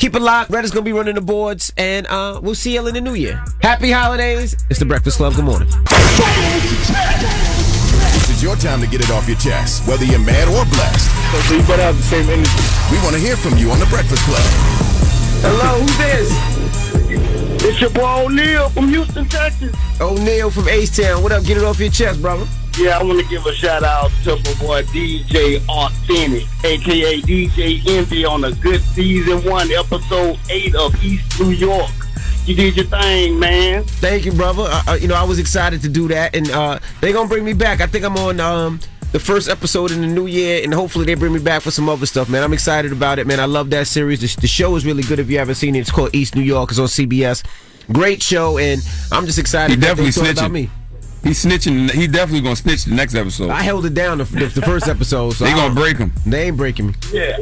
keep it locked. Red is going to be running the boards, and uh, we'll see y'all in the new year. Happy holidays. It's The Breakfast Club. Good morning. This is your time to get it off your chest, whether you're mad or blessed. So you better have the same energy. We want to hear from you on The Breakfast Club. Hello, who's this? It's your boy O'Neal from Houston, Texas. O'Neal from H-Town. What up? Get it off your chest, brother. Yeah, I want to give a shout out to my boy DJ Authentic, aka DJ Envy, on a good season one, episode eight of East New York. You did your thing, man. Thank you, brother. Uh, you know, I was excited to do that, and uh, they're gonna bring me back. I think I'm on um, the first episode in the new year, and hopefully they bring me back for some other stuff, man. I'm excited about it, man. I love that series. The, the show is really good. If you haven't seen it, it's called East New York. It's on CBS. Great show, and I'm just excited. He definitely snitching. About me. He's snitching. He definitely gonna snitch the next episode. I held it down the, the, the first episode. So they gonna break him. They ain't breaking me. Yeah.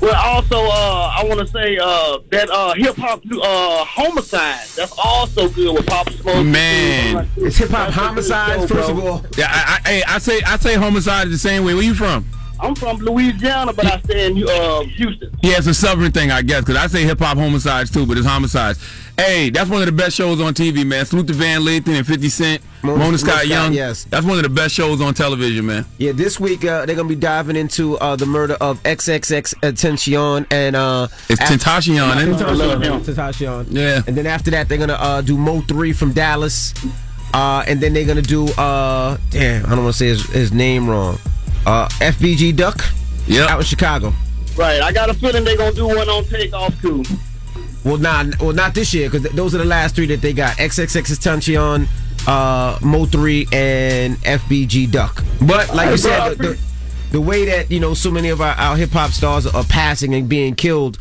Well, also, uh, I want to say uh, that uh, hip hop uh, homicide. That's also good with Pop Smoke. Man, it's hip hop homicide. First of all, yeah, I, I, I say I say homicide the same way. Where you from? I'm from Louisiana, but I stay in uh, Houston. Yeah, it's a southern thing, I guess, because I say hip hop homicides too, but it's homicides. Hey, that's one of the best shows on TV, man. Salute to Van Lathan and 50 Cent, Mona, Mona Scott, Scott Young. Yes, that's one of the best shows on television, man. Yeah, this week uh, they're gonna be diving into uh, the murder of XXX Tentacion and uh, it's Tentacion, isn't it? Tentacion. Yeah, and then after that they're gonna uh, do Mo three from Dallas, uh, and then they're gonna do uh, damn, I don't want to say his, his name wrong. Uh, FBG Duck. Yeah, out in Chicago. Right. I got a feeling they're gonna do one on Takeoff too. Well, nah, well, not this year because th- those are the last three that they got: XXX Tentacion, uh, Mo three, and FBG Duck. But like you said, the, the, the way that you know so many of our, our hip hop stars are passing and being killed,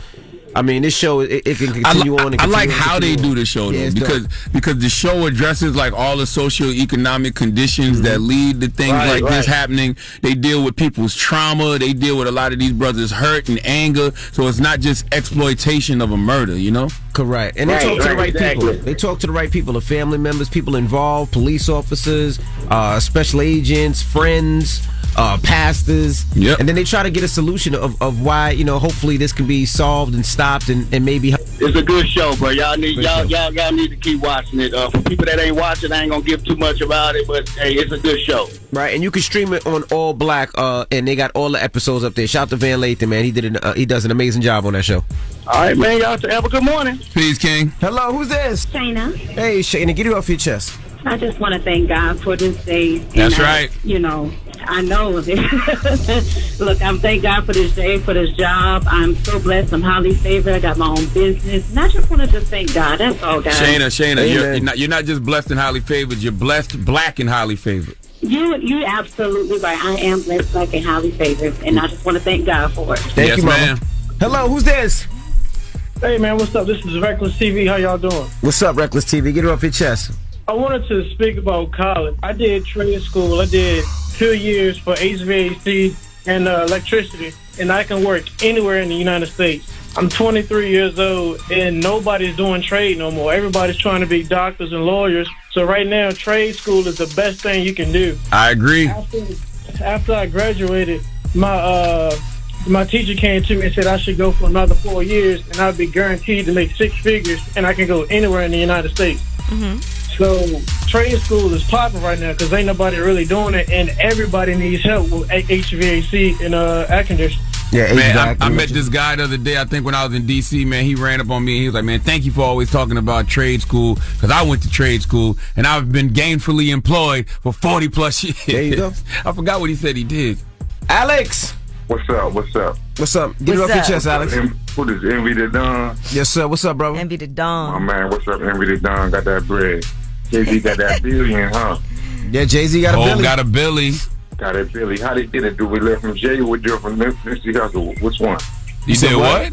I mean, this show it, it can continue li- on. And I like on how they continue do the show though, it's because dope. because the show addresses like all the socioeconomic conditions that lead to things Mm-hmm. Right, like this happening. They deal with people's trauma. They deal with a lot of these brothers' hurt and anger. So it's not just exploitation of a murder, you know. Correct. And they Right, talk to the right, right exactly. people. They talk to the right people, the family members, people involved, police officers, uh, special agents, friends, uh, pastors. Yep. And then they try to get a solution of, of why, you know, hopefully this can be solved and stopped and, and maybe It's a good show, bro. Y'all need Good y'all show. y'all y'all need to keep watching it. Uh, for people that ain't watching, I ain't gonna give too much about it, but hey, it's a good show. Right, and you can stream it on All Black, uh, and they got all the episodes up there. Shout out to Van Lathan, man. He did an, uh, he does an amazing job on that show. All right, man. Y'all have a good morning. Peace, King. Hello, who's this? Shayna. Hey, Shayna, get it off your chest. I just want to thank God for this day. That's I- right. You know, I know. Look, I'm thank God for this day, for this job. I'm so blessed. I'm highly favored. I got my own business, and I just want to just thank God. That's all, guys. Shayna, Shayna, you're, you're not you're not just blessed and highly favored. You're blessed, black and highly favored. You, you absolutely right. I am blessed, black, and highly favored, and I just want to thank God for it. Thank yes, you, mama. ma'am. Hello, who's this? Hey man, what's up? This is Reckless TV. How y'all doing? What's up, Reckless TV? Get it off your chest. I wanted to speak about college. I did trade school. I did two years for HVAC and uh, electricity, and I can work anywhere in the United States. I'm 23 years old, and nobody's doing trade no more. Everybody's trying to be doctors and lawyers. So right now, trade school is the best thing you can do. I agree. After, after I graduated, my uh, my teacher came to me and said I should go for another four years, and I'd be guaranteed to make six figures, and I can go anywhere in the United States. So trade school is popping right now because ain't nobody really doing it, and everybody needs help with HVAC and uh, air conditioning. Yeah, Man, I, I met this guy the other day. I think when I was in DC, man, he ran up on me and he was like, "Man, thank you for always talking about trade school because I went to trade school and I've been gainfully employed for forty plus years." There you go. I forgot what he said he did. Alex. What's up? What's up? What's up? Get it off your chest, Alex. En- Who this Envy the Don? Yes, sir. What's up, brother? Envy the My man, what's up? Envy the Don got that bread. Jay Z got that billion, huh? Yeah, Jay Z got a Oh, Billy. got a Billy. Got that Billy. How did they did it? Do we learn from Jay or do we learn from Nipsey Hussle? Which one? You said what?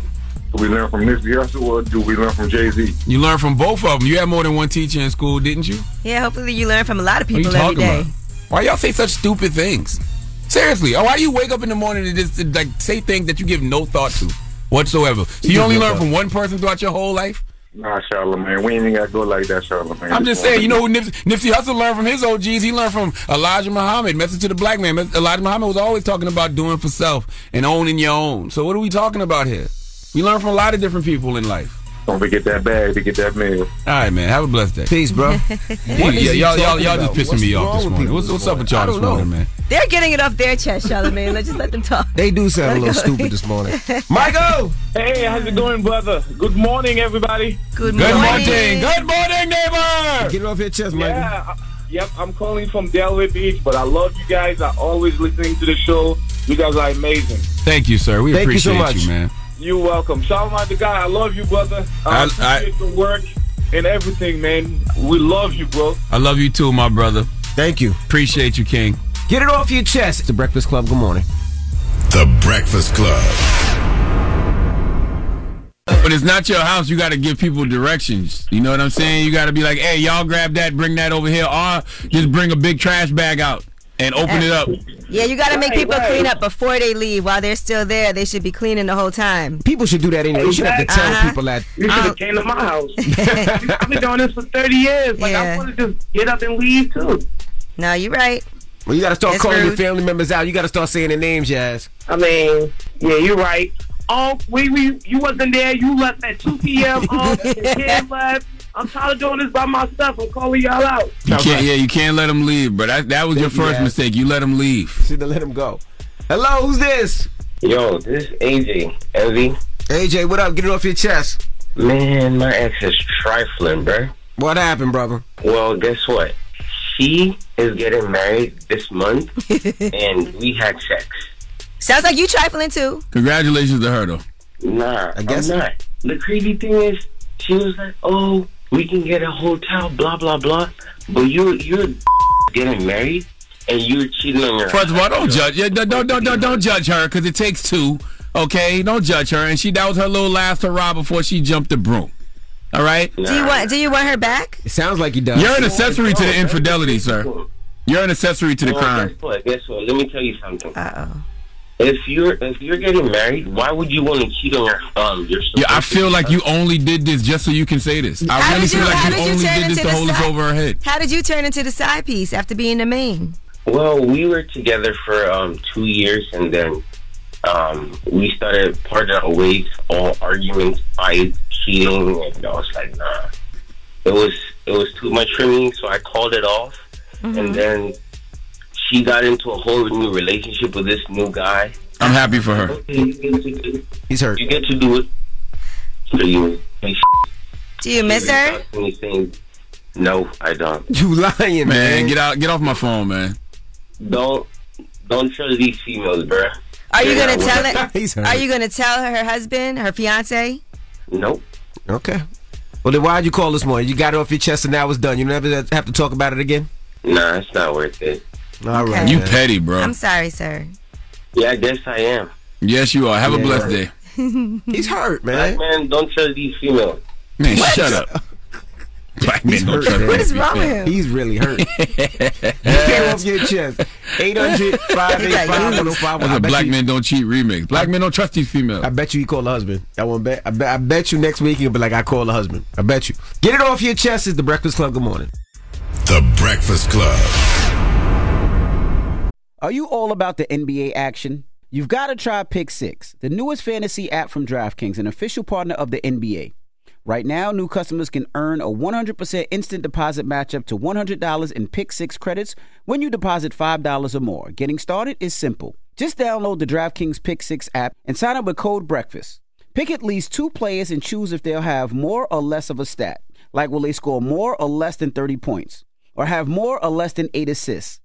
Do we learn from Nipsey Hussle or do we learn from Jay Z? You learn from both of them. You had more than one teacher in school, didn't you? Yeah, hopefully you learn from a lot of What are you people every talking day. about? Why y'all say such stupid things? Seriously, oh, why do you wake up in the morning and just like say things that you give no thought to whatsoever? So you only learn from one person throughout your whole life? Nah, Charlamagne. We ain't even got to go like that, Charlamagne. I'm just saying, you know Nipsey, Nipsey Hussle learned from his OGs? He learned from Elijah Muhammad, Message to the Black Man. Elijah Muhammad was always talking about doing for self and owning your own. So what are we talking about here? We learn from a lot of different people in life. Don't forget that bag to get that meal. All right, man. Have a blessed day. Peace, bro. Yeah, yeah, y'all, y'all, y'all just pissing me off this morning. What's, what's up with y'all this morning, man? They're getting it off their chest, Charlamagne. Let's just let them talk. They do sound a little stupid this morning. Michael! Hey, how's it going, brother? Good morning, everybody. Good Good morning. Good morning, neighbor. Get it off your chest, Michael. Yeah, yep. I'm calling from Delaware Beach, but I love you guys. I always listening to the show. You guys are amazing. Thank you, sir. We Thank you so appreciate you, much. man. You're welcome. Shout out to God. I love you, brother. I, I- I- appreciate the work and everything, man. We love you, bro. I love you too, my brother. Thank you. Appreciate you, King. Get it off your chest. The Breakfast Club, good morning. The Breakfast Club. But it's not your house. You got to give people directions. You know what I'm saying? You got to be like, hey, y'all grab that, bring that over here, or just bring a big trash bag out and open it up. Yeah, you got to make Right, people right. clean up before they leave. While they're still there, they should be cleaning the whole time. People should do that anyway. You should have to tell Uh-huh. people that. You should have came to my house. I've been doing this for 30 years. Like, I want to just get up and leave, too. No, you're right. Well, you got to start That's calling your family members out. You got to start saying their names, Jazz. I mean, yeah, you're right. Oh, we, we, you wasn't there. You left at 2 p.m. Oh, the kid left. I'm tired of doing this by myself. I'm calling y'all out. You can't, yeah, you can't let them leave, bro. That, that was your Thank you, first Dad. mistake. You let them leave. Should have let him go. Hello, who's this? Yo, this is AJ. Envy. AJ, what up? Get it off your chest. Man, my ex is trifling, bro. What happened, brother? Well, guess what? She is getting married this month, and we had sex. Sounds like you trifling too. Congratulations to her, though. Nah, I guess- I'm not. The crazy thing is, she was like, "Oh, we can get a hotel, blah blah blah," but you you're getting married and you're cheating on your. First of all, don't judge. Yeah, don't, don't, don't, don't, don't judge her because it takes two. Okay, don't judge her. And she that was her little last hurrah before she jumped the broom. All right. Do you want? Do you want her back? It sounds like he does. You're an accessory to the infidelity, sir. You're an accessory to the crime. Guess what? Guess what? Let me tell you something. Uh oh. If you're if you're getting married, why would you want to cheat on your um your? Yeah, I feel like you only did this just so you can say this. I How really did you- feel how like you did you only turn did this into to the hold us side- over her head. How did you turn into the side piece after being the main? Well, we were together for um two years, and then um we started parting our ways, all arguments, fights, cheating, and I was like, nah. It was it was too much for me, so I called it off, and then she got into a whole new relationship with this new guy. I'm happy for her. He's hurt. You get to do it. So you. Do you miss her? Anything? No, I don't. You lying, man. man. Get out, get off my phone, man. Don't don't trust these females, bruh. Are you They're gonna tell it? He's hurt. Are you gonna tell her husband, her fiance? Nope. Okay. Well, then why'd you call this morning? You got it off your chest and now it's done. You never have to talk about it again? Nah, it's not worth it. All right. Okay. You petty, bro. I'm sorry, sir. Yeah, I guess I am. Yes, you are. Have a blessed day. He's hurt, man. Black man. man, don't trust these females. Man, shut up. Black men don't trust man. What is wrong with him? He's really hurt. Get off your chest. 800 585 That's a 1051. black men don't cheat remix. Black men don't trust these females. I bet you he called the husband. I won't bet. I bet. I bet you next week he'll be like, I called the husband. I bet you. Get it off your chest. Is the Breakfast Club. Good morning. The Breakfast Club. Are you all about the NBA action? You've got to try Pick Six, the newest fantasy app from DraftKings, an official partner of the NBA. Right now, new customers can earn a 100% instant deposit match up to $100 in Pick Six credits when you deposit $5 or more. Getting started is simple. Just download the DraftKings Pick Six app and sign up with code BREAKFAST. Pick at least two players and choose if they'll have more or less of a stat, like will they score more or less than 30 points, or have more or less than 8 assists.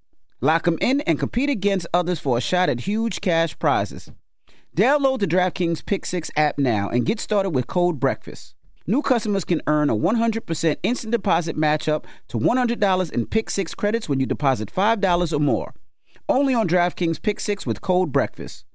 Lock them in and compete against others for a shot at huge cash prizes. Download the DraftKings Pick 6 app now and get started with code BREAKFAST. New customers can earn a 100% instant deposit match up to $100 in Pick 6 credits when you deposit $5 or more. Only on DraftKings Pick 6 with code BREAKFAST.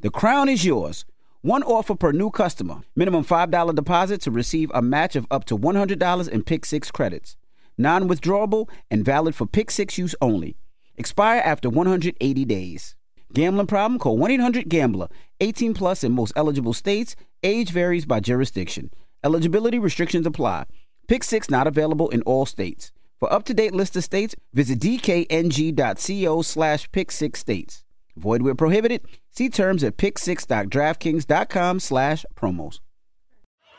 The crown is yours. One offer per new customer. Minimum $5 deposit to receive a match of up to $100 in Pick 6 credits. Non withdrawable and valid for Pick 6 use only. Expire after 180 days. Gambling problem? Call 1 800 Gambler. 18 plus in most eligible states. Age varies by jurisdiction. Eligibility restrictions apply. Pick 6 not available in all states. For up to date list of states, visit dkng.co slash pick 6 states. Void where prohibited. See terms at pick6.draftkings.com slash promos.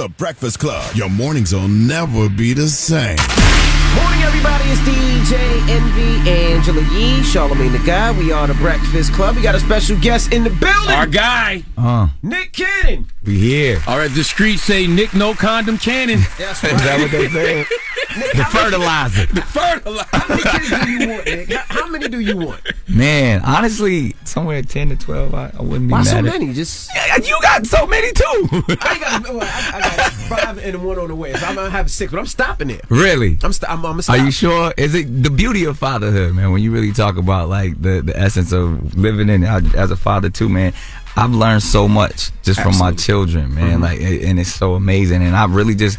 The Breakfast Club. Your mornings will never be the same. Morning, everybody. It's DJ Envy, Angela Yee, Charlamagne the Guy. We are the Breakfast Club. We got a special guest in the building. Our guy. Uh. Nick Cannon. We here. All right, the streets say Nick No Condom Cannon. That's Is that what they say? the fertilizer. The fertilizer. How many kids do you want, Nick? How many do you want? Man, honestly, somewhere 10 to 12, I, I wouldn't be Why mad so at- many? Just Yeah, you got so many too. I got, well, I, I got five and one on the way, so I'm gonna have six, but I'm stopping it. Really? I'm, st- I'm, I'm gonna Are you sure? Is it the beauty of fatherhood, man? When you really talk about like the, the essence of living in as a father too, man. I've learned so much just from my children, man. Mhm. Like, and it's so amazing, and I really just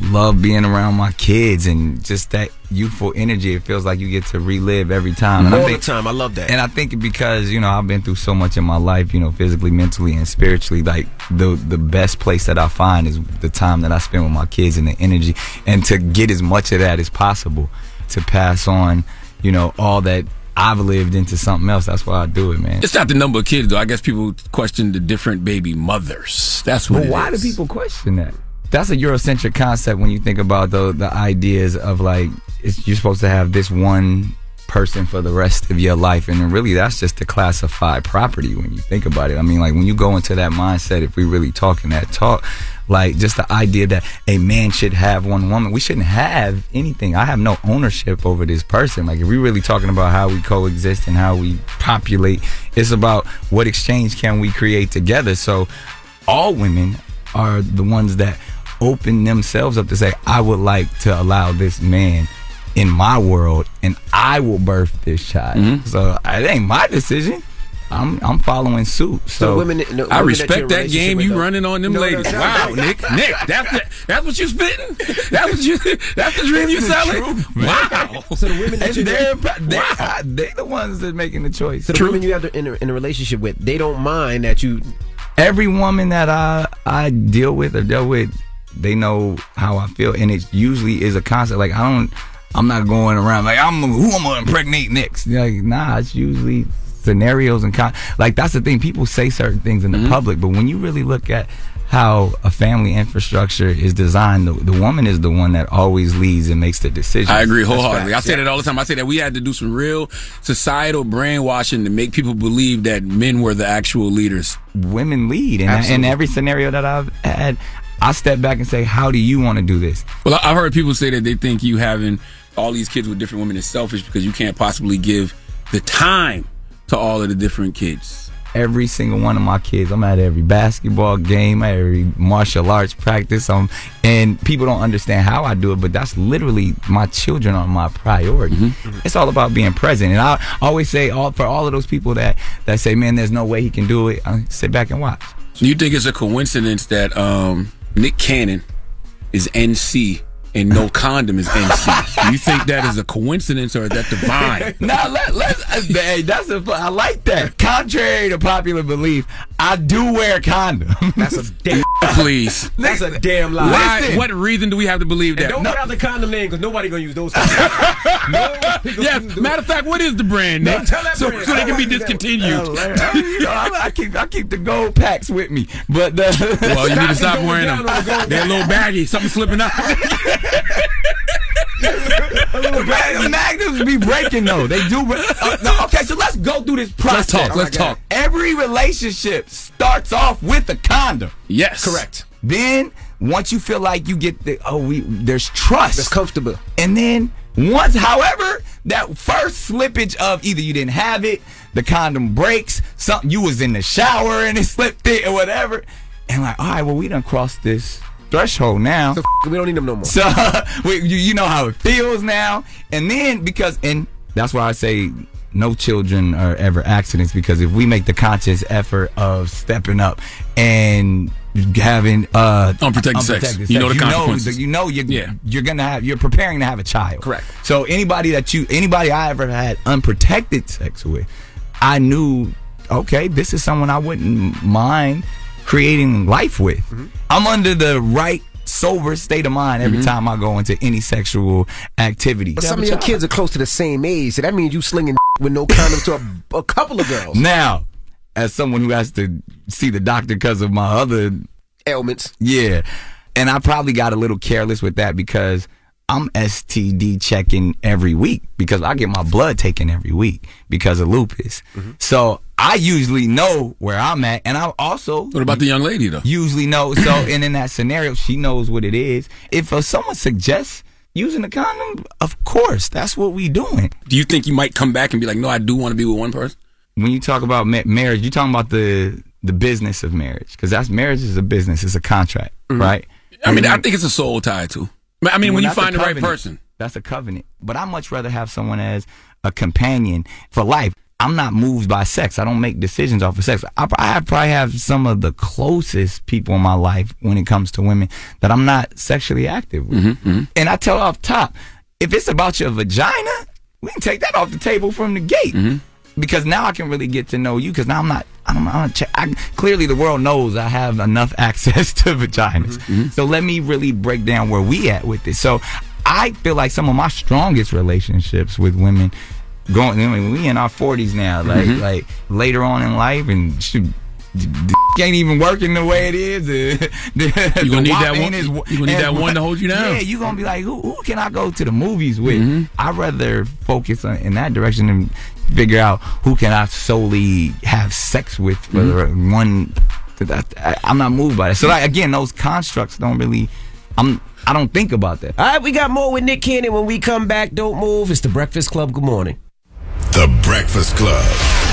love being around my kids and just that youthful energy. It feels like you get to relive every time. And I think- the time. I love that. and I think because you know I've been through so much in my life, you know, physically, mentally, and spiritually. Like the the best place that I find is the time that I spend with my kids and the energy, and to get as much of that as possible to pass on, you know, all that I've lived into something else. That's why I do it, man. It's not the number of kids, though. I guess people question the different baby mothers. That's what But it why is. do people question that? That's a Eurocentric concept when you think about the the ideas of like you're supposed to have this one person for the rest of your life, and really that's just to classify property when you think about it. I mean, like when you go into that mindset, if we really talking that talk, like just the idea that a man should have one woman, we shouldn't have anything. I have no ownership over this person. Like if we really talking about how we coexist and how we populate, it's about what exchange can we create together. So all women are the ones that open themselves up to say, I would like to allow this man in my world and I will birth this child. Mm-hmm. So it ain't my decision. I'm I'm following suit. So, So women- no, I women that respect in that game you though. running on them No, no, ladies. no, wow, no. Nick, Nick, that's the, that's what you're spitting. That's what you. That's the dream you It's selling. truth. Wow. So the women that And you they're, they're, they're the ones that making the choice. so the women you have to, in, a, in a relationship with, they don't mind that you. every woman that I I deal with or dealt with, they know how I feel, and it usually is a concept. Like I don't, I'm not going around like I'm who I'm gonna impregnate next. Like nah, it's usually scenarios and con- like that's the thing. People say certain things in the Mm-hmm. public, but when you really look at how a family infrastructure is designed, the, the woman is the one that always leads and makes the decision. I agree wholeheartedly. I say that all the time. I say that we had to do some real societal brainwashing to make people believe that men were the actual leaders. Women lead, and in every scenario that I've had, I step back and say, "How do you want to do this?" Well, I- I've heard people say that they think you having all these kids with different women is selfish because you can't possibly give the time to all of the different kids. every single one of my kids. I'm at every basketball game, every martial arts practice. Um, and people don't understand how I do it, but that's literally my children are my priority. Mm-hmm. It's all about being present. And I always say, all for all of those people that that say, "Man, there's no way he can do it," I sit back and watch. You think it's a coincidence that um, Nick Cannon is NC and No Condom is NC? Do you think that is a coincidence or is that divine? now let let hey, that's a I like that. Contrary to popular belief, I do wear condom. That's a damn. Please. That's a damn lie. Why, what reason do we have to believe And that? don't No. put out the condom name because nobody gonna use those. No, Yeah, matter of fact, what is the brand, No, Nick? tell that so, brand. so they can be I like discontinued. you know, I, I keep I keep the gold packs with me, but the, Well, you need to Stop stop wearing down them. on the gold They're a little baggy. Something slipping out. Mag- Magnums be breaking though. They do. Break. Uh, no, okay, so let's go through this process. Let's talk, let's talk. Every relationship starts off with a condom. Yes. Correct. Then once you feel like you get the oh we there's trust. It's comfortable. And then once, however, that first slippage of either you didn't have it, the condom breaks, something you was in the shower and it slipped it or whatever, and like, all right, well we done crossed this threshold now. So we don't need them no more. So we, you, you know how it feels now, and then because and that's why I say no children are ever accidents because if we make the conscious effort of stepping up and having uh Unprotected sex. You know the consequences. you know you're you're gonna have you're preparing to have a child. Correct. So anybody that you anybody I ever had unprotected sex with, I knew okay, this is someone I wouldn't mind creating life with. Mm-hmm. I'm under the right sober state of mind every time I go into any sexual activity. But some of your kids are close to the same age, so that means you slinging with no condom to a, a couple of girls. Now, as someone who has to see the doctor because of my other ailments, yeah, and I probably got a little careless with that because I'm STD checking every week because I get my blood taken every week because of lupus. So I usually know where I'm at, and I also What about the young lady though? usually know. So, and in that scenario, she knows what it is. If uh, someone suggests using a condom, of course, that's what we doing. Do you think you might come back and be like, no, I do want to be with one person? When you talk about ma- marriage, you're talking about the the business of marriage because that's marriage is a business, it's a contract, right? I mean, I think it's a soul tie too. I mean, when you find the right person. That's a covenant. But I much rather have someone as a companion for life. I'm not moved by sex. I don't make decisions off of sex. I, I probably have some of the closest people in my life when it comes to women that I'm not sexually active with. Mm-hmm, And I tell off top, if it's about your vagina, we can take that off the table from the gate. Mm-hmm. Because now I can really get to know you. Because now I'm not. I'm, I'm che- I, clearly the world knows I have enough access to vaginas. Mm-hmm, So let me really break down where we at with this. So I feel like some of my strongest relationships with women going. I mean, we in our 40s now. Like Mhm. like later on in life, and shoot, the d- ain't even working the way it is. The, the, You gonna need that one- ain't as- you gonna need that one to hold you down. Yeah, you gonna be like, who, who can I go to the movies with? Mm-hmm. I'd rather focus on, in that direction and figure out who can I solely have sex with for Mm-hmm. one. That, I, I'm not moved by that. So like again, those constructs don't really. I'm. I don't think about that. All right, we got more with Nick Cannon when we come back. Don't move. It's the Breakfast Club. Good morning. The Breakfast Club.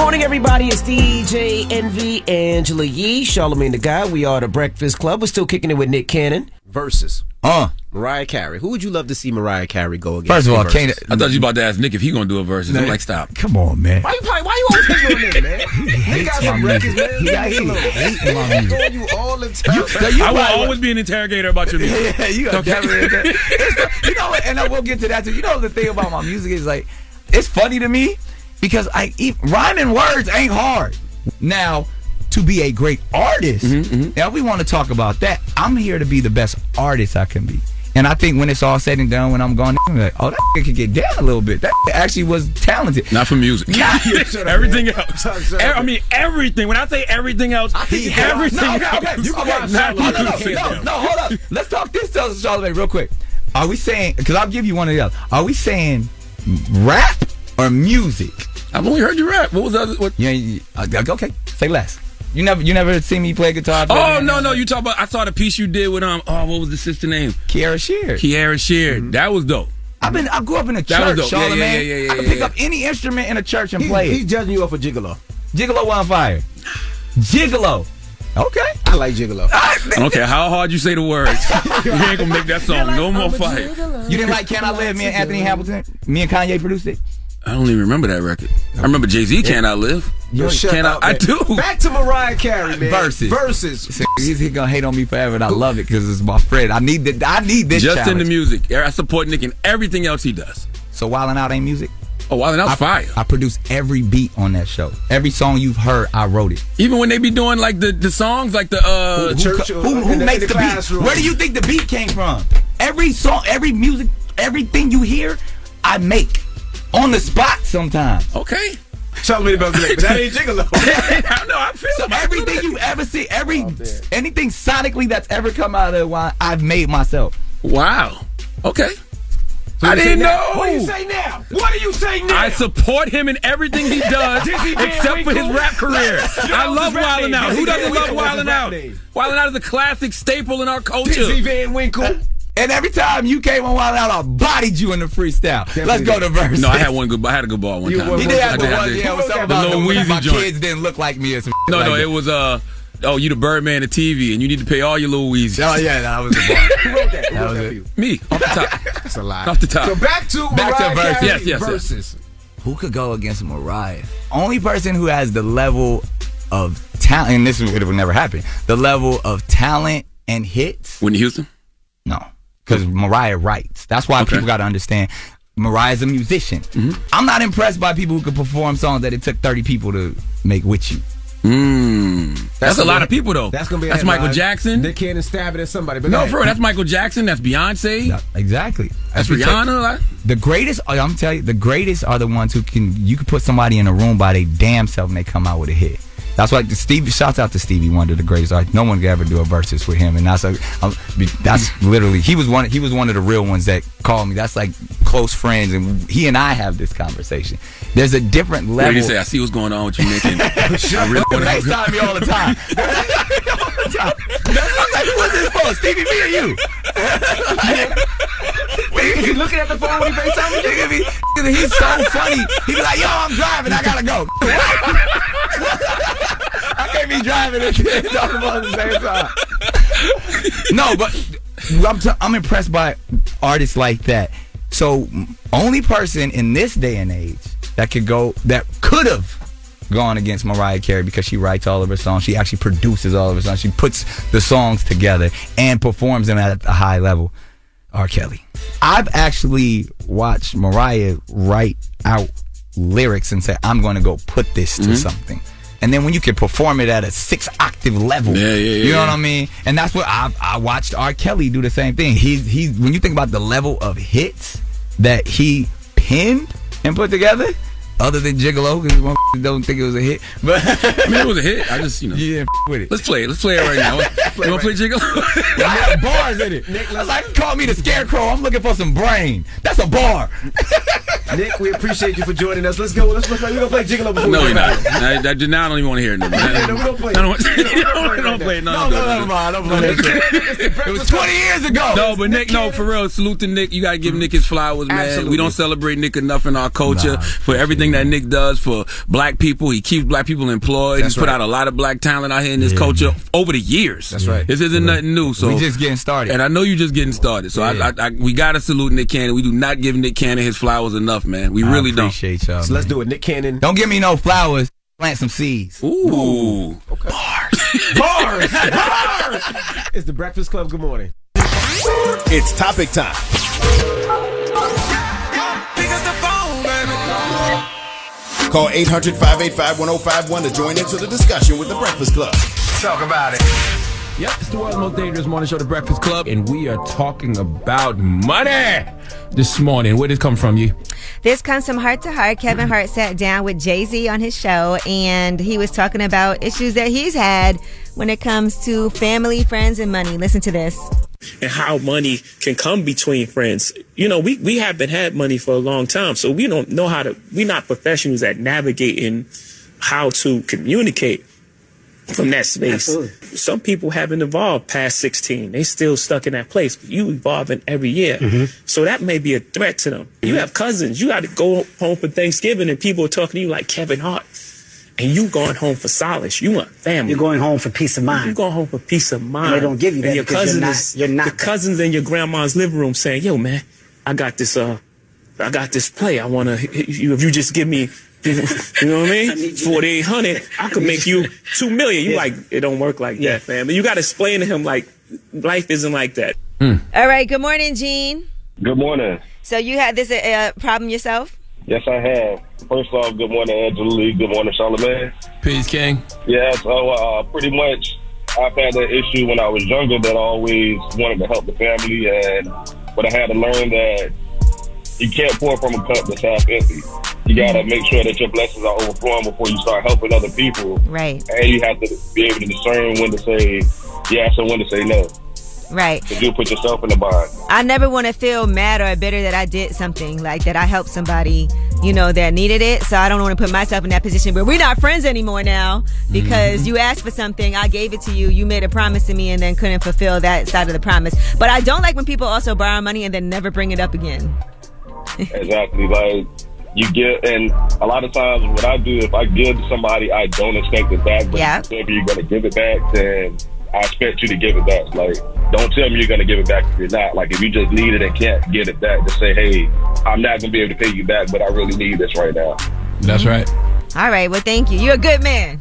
Morning, everybody. It's DJ Envy, Angela Yee, Charlamagne the Guy. We are the Breakfast Club. We're still kicking it with Nick Cannon versus uh Mariah Carey. Who would you love to see Mariah Carey go against? First of all, Versus? can't I thought you about to ask Nick if he gonna do a versus. I'm like, stop. Come on, man. Why you probably, why you always hitting on him, man? He got some records, man. He got- Leave me he alone. hates He my hates music. on you all the time. You, so you I will always be an interrogator about your music. Yeah, you got Okay. definitely. It's you know, and I will get to that too. You know, the thing about my music is like, it's funny to me because I rhyming words ain't hard. Now, to be a great artist, Mm-hmm, now we want to talk about that. I'm here to be the best artist I can be. And I think when it's all said and done, when I'm gone, I'm like, oh, that could get down a little bit. That actually was talented. Not for music. Up, everything man. else. Shut up, shut I mean, everything. When I say everything else, He- everything no, okay, else. okay, you, okay, no, no, no, no, no, hold up. Let's talk this, uh, Charlamagne, real quick. Are we saying? Because I'll give you one of the other. Are we saying rap or music? I've only heard you rap. What was the other? What? Yeah, you- uh, okay. Say less. You never, you never seen me play guitar. Oh no, no, you talk about. I saw the piece you did with um. Oh, what was the sister name? Kierra Sheard. Kierra Sheard. That was dope. I've been, I grew up in a church, dope. Yeah, Charlamagne. yeah, yeah, yeah, I can yeah, pick yeah. up any instrument in a church and He- play he's it. judging you off of Gigolo. Gigolo on fire. Gigolo. Okay. I like Gigolo. I don't care how hard you say the words. you ain't gonna make that song. No more fire. You didn't like Can I Live? Me and Anthony Hamilton. Me and Kanye produced it. I don't even remember that record. I remember Jay Z can't outlive. Yo, shut Can I? up, I man. do. Back to Mariah Carey, man. Versus. Versus. He's, he's gonna hate on me forever, and I love it because it's my friend. I need that. I need this. Just in the music. I support Nick in everything else he does. So Wildin' Out ain't music. Oh, Wild and Out's I, fire. I produce every beat on that show. Every song you've heard, I wrote it. Even when they be doing like the, the songs, like the uh, The church Who, or who, who the- makes the, the beat? Where do you think the beat came from? Every song, every music, everything you hear, I make on the spot sometimes. Okay. Charlamagne about to but that ain't Gigolo. I know. I feel So him. Everything you ever see, every oh, anything sonically that's ever come out of the wine, I've made myself. Wow. Okay. So I what do you didn't say now? know. What do you say now? What do you say now? I support him in everything he does, except for his rap career. I love rap Wildin' Out. Who doesn't love Winkle Wildin' Out? name. Wildin' Out is a classic staple in our culture. Dizzy Van Winkle. And every time you came on Wild Out, I bodied you in the freestyle. Let's go to verse. No, I had one good. I had a good ball one You time. won- He did I have the one, yeah, it was something the about little the- Weezy my joint. kids didn't look like me or some No, no, like it was uh. Oh, you the Birdman of TV, and you need to pay all your little Weezys. Oh, yeah, that was the bar. Who wrote that? Who That wrote was that it. for you? Me, off the top. That's a lie. Off the top. So back to Back to Mariah verses. Carey Yes, yes, yes. verses. Who could go against Mariah? Only person who has the level of talent, and this would would never happen. The level of talent and hits. Whitney Houston. No, because Mariah writes. That's why Okay. people got to understand. Mariah's a musician. Mm-hmm. I'm not impressed by people who can perform songs that it took 30 people to make with you. Mm. That's, a gonna lot be- of people though. That's gonna be. a That's Michael. Jackson. Nick Cannon stabbing at somebody. But no, real. That's Michael Jackson. That's Beyonce. Yeah, exactly. That's what it. Rihanna. The greatest, oh, I'm telling you, the greatest are the ones who can. You can put somebody in a room by their damn self and they come out with a hit. That's why Steve. Shouts out to Stevie Wonder, the greatest artist. No one could ever do a versus with him, and that's a, um, that's literally he was one. He was one of the real ones that called me. That's like close friends, and he and I have this conversation. There's a different what level. did he say? I see what's going on with you, Nick. And I really want to. FaceTime me all the time. all the time. I'm like, what's this for? Stevie, me or you? Is he looking at the phone when he FaceTime you? Nigga be- He's so funny. He be like, yo, I'm driving. I gotta go. I can't be driving and talking about at the same time. No, but I'm, t- I'm impressed by artists like that. So, only person in this day and age that could go, that could have gone against Mariah Carey because she writes all of her songs. She actually produces all of her songs. She puts the songs together and performs them at a high level. R. Kelly. I've actually watched Mariah write out lyrics and say, I'm going to go put this to Mhm. something. And then when you can perform it at a six octave level, Yeah, yeah, yeah, you know what I mean? And that's what I, I watched R. Kelly do the same thing. He's, he's, when you think about the level of hits that he pinned and put together, other than Gigolo, because one don't think it was a hit, but I mean, it was a hit. I just, you know. yeah, with it. Let's play it. Let's play it right now. you want to play Jiggle? I bars in it. I was like, call me the scarecrow. I'm looking for some brain. That's a bar. Nick, we appreciate you for joining us. Let's go. Let's play. We're gonna play Gigolo before no, we you're not. I, I, did- I don't even want to hear it. No, no, we don't play I don't it. We don't play it don't play it. No, No, no, do it. never mind. Don't play. It was 20 years ago. No, but Nick, no, for real. Salute to Nick. You gotta give mm-hmm. Nick his flowers, man. We don't celebrate Nick enough in our culture for everything that Nick does for black people. He keeps black people employed. He's put out a lot of black talent out here in this culture over the years. That's right. This isn't nothing new. So we just getting started. and I know you're just getting started. So we gotta salute Nick Cannon. We do not give Nick Cannon his flowers enough, man. We really I don't. appreciate y'all. So let's do it. Nick Cannon. Don't give me no flowers. Plant some seeds. Ooh. Bars. Bars. It's the Breakfast Club. Good morning. It's topic time. Call 800 585 1051 to join into the discussion with the Breakfast Club. Talk about it. Yep, it's the world's most dangerous morning show, The Breakfast Club, and we are talking about money this morning. Where did it come from, you? This comes from Hart to Heart. Kevin Hart sat down with Jay Z on his show, and he was talking about issues that he's had when it comes to family, friends, and money. Listen to this. and how money can come between friends. You know, we, we haven't had money for a long time, so we don't know how to, we're not professionals at navigating how to communicate from that space. Some people haven't evolved past 16. They still stuck in that place. But you evolving every year. So that may be a threat to them. You have cousins. You got to go home for Thanksgiving and people are talking to you like Kevin Hart. And you going home for solace. You want family. You're going home for peace of mind. You're going home for peace of mind. And they don't give you that And your because you're not- you're not your cousins in your grandma's living room saying, "Yo, man, I got this. Uh, I got this play. I want to. If you just give me, you know what I mean, forty eight hundred, I could make you two million. You like it? Don't work like that, fam. You got to explain to him like life isn't like that. All right. Good morning, Gene. Good morning. So you had this uh, problem yourself? Yes, I have. First off, good morning, Angela Yee. Good morning, Charlamagne. Peace, King. Yeah, so uh, pretty much I've had that issue when I was younger that I always wanted to help the family, and but I had to learn that you can't pour from a cup that's half empty. You gotta make sure that your blessings are overflowing before you start helping other people, Right. and you have to be able to discern when to say yes and when to say no. Right. Because you put yourself in the bind. I never want to feel mad or bitter that I did something like that. I helped somebody, you know, that needed it. So I don't want to put myself in that position where we're not friends anymore now because mm-hmm. you asked for something, I gave it to you, you made a promise to me, and then couldn't fulfill that side of the promise. But I don't like when people also borrow money and then never bring it up again. Exactly. Like you get, and a lot of times what I do, if I give to somebody, I don't expect it back. But Yeah. if you're gonna give it back, then I expect you to give it back. Like, don't tell me you're gonna give it back if you're not. Like, if you just need it and can't get it back, just say, hey, I'm not gonna be able to pay you back, but I really need this right now. That's right. All right. Well, thank you. You're a good man.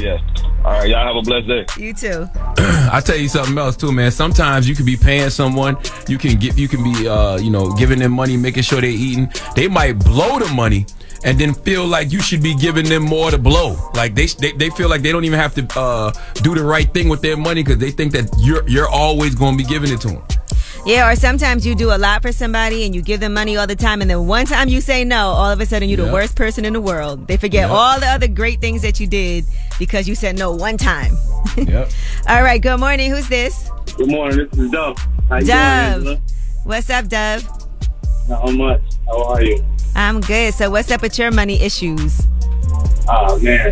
Yes. All right. Y'all have a blessed day. You too. I tell you something else too, man. Sometimes you can be paying someone, you can get, you can be, uh, you know, giving them money, making sure they're eating. They might blow the money. And then feel like you should be giving them more to blow. Like they, they, they feel like they don't even have to uh, do the right thing with their money because they think that you're you're always going to be giving it to them. Yeah, or sometimes you do a lot for somebody and you give them money all the time, and then one time you say no, all of a sudden you're the worst person in the world. They forget Yep. all the other great things that you did because you said no one time. Yep. All right, good morning. Who's this? Good morning. This is Dove. How you Dove. doing, What's up, Dove? Angela? Not much. How are you? I'm good. So, what's up with your money issues? Oh man,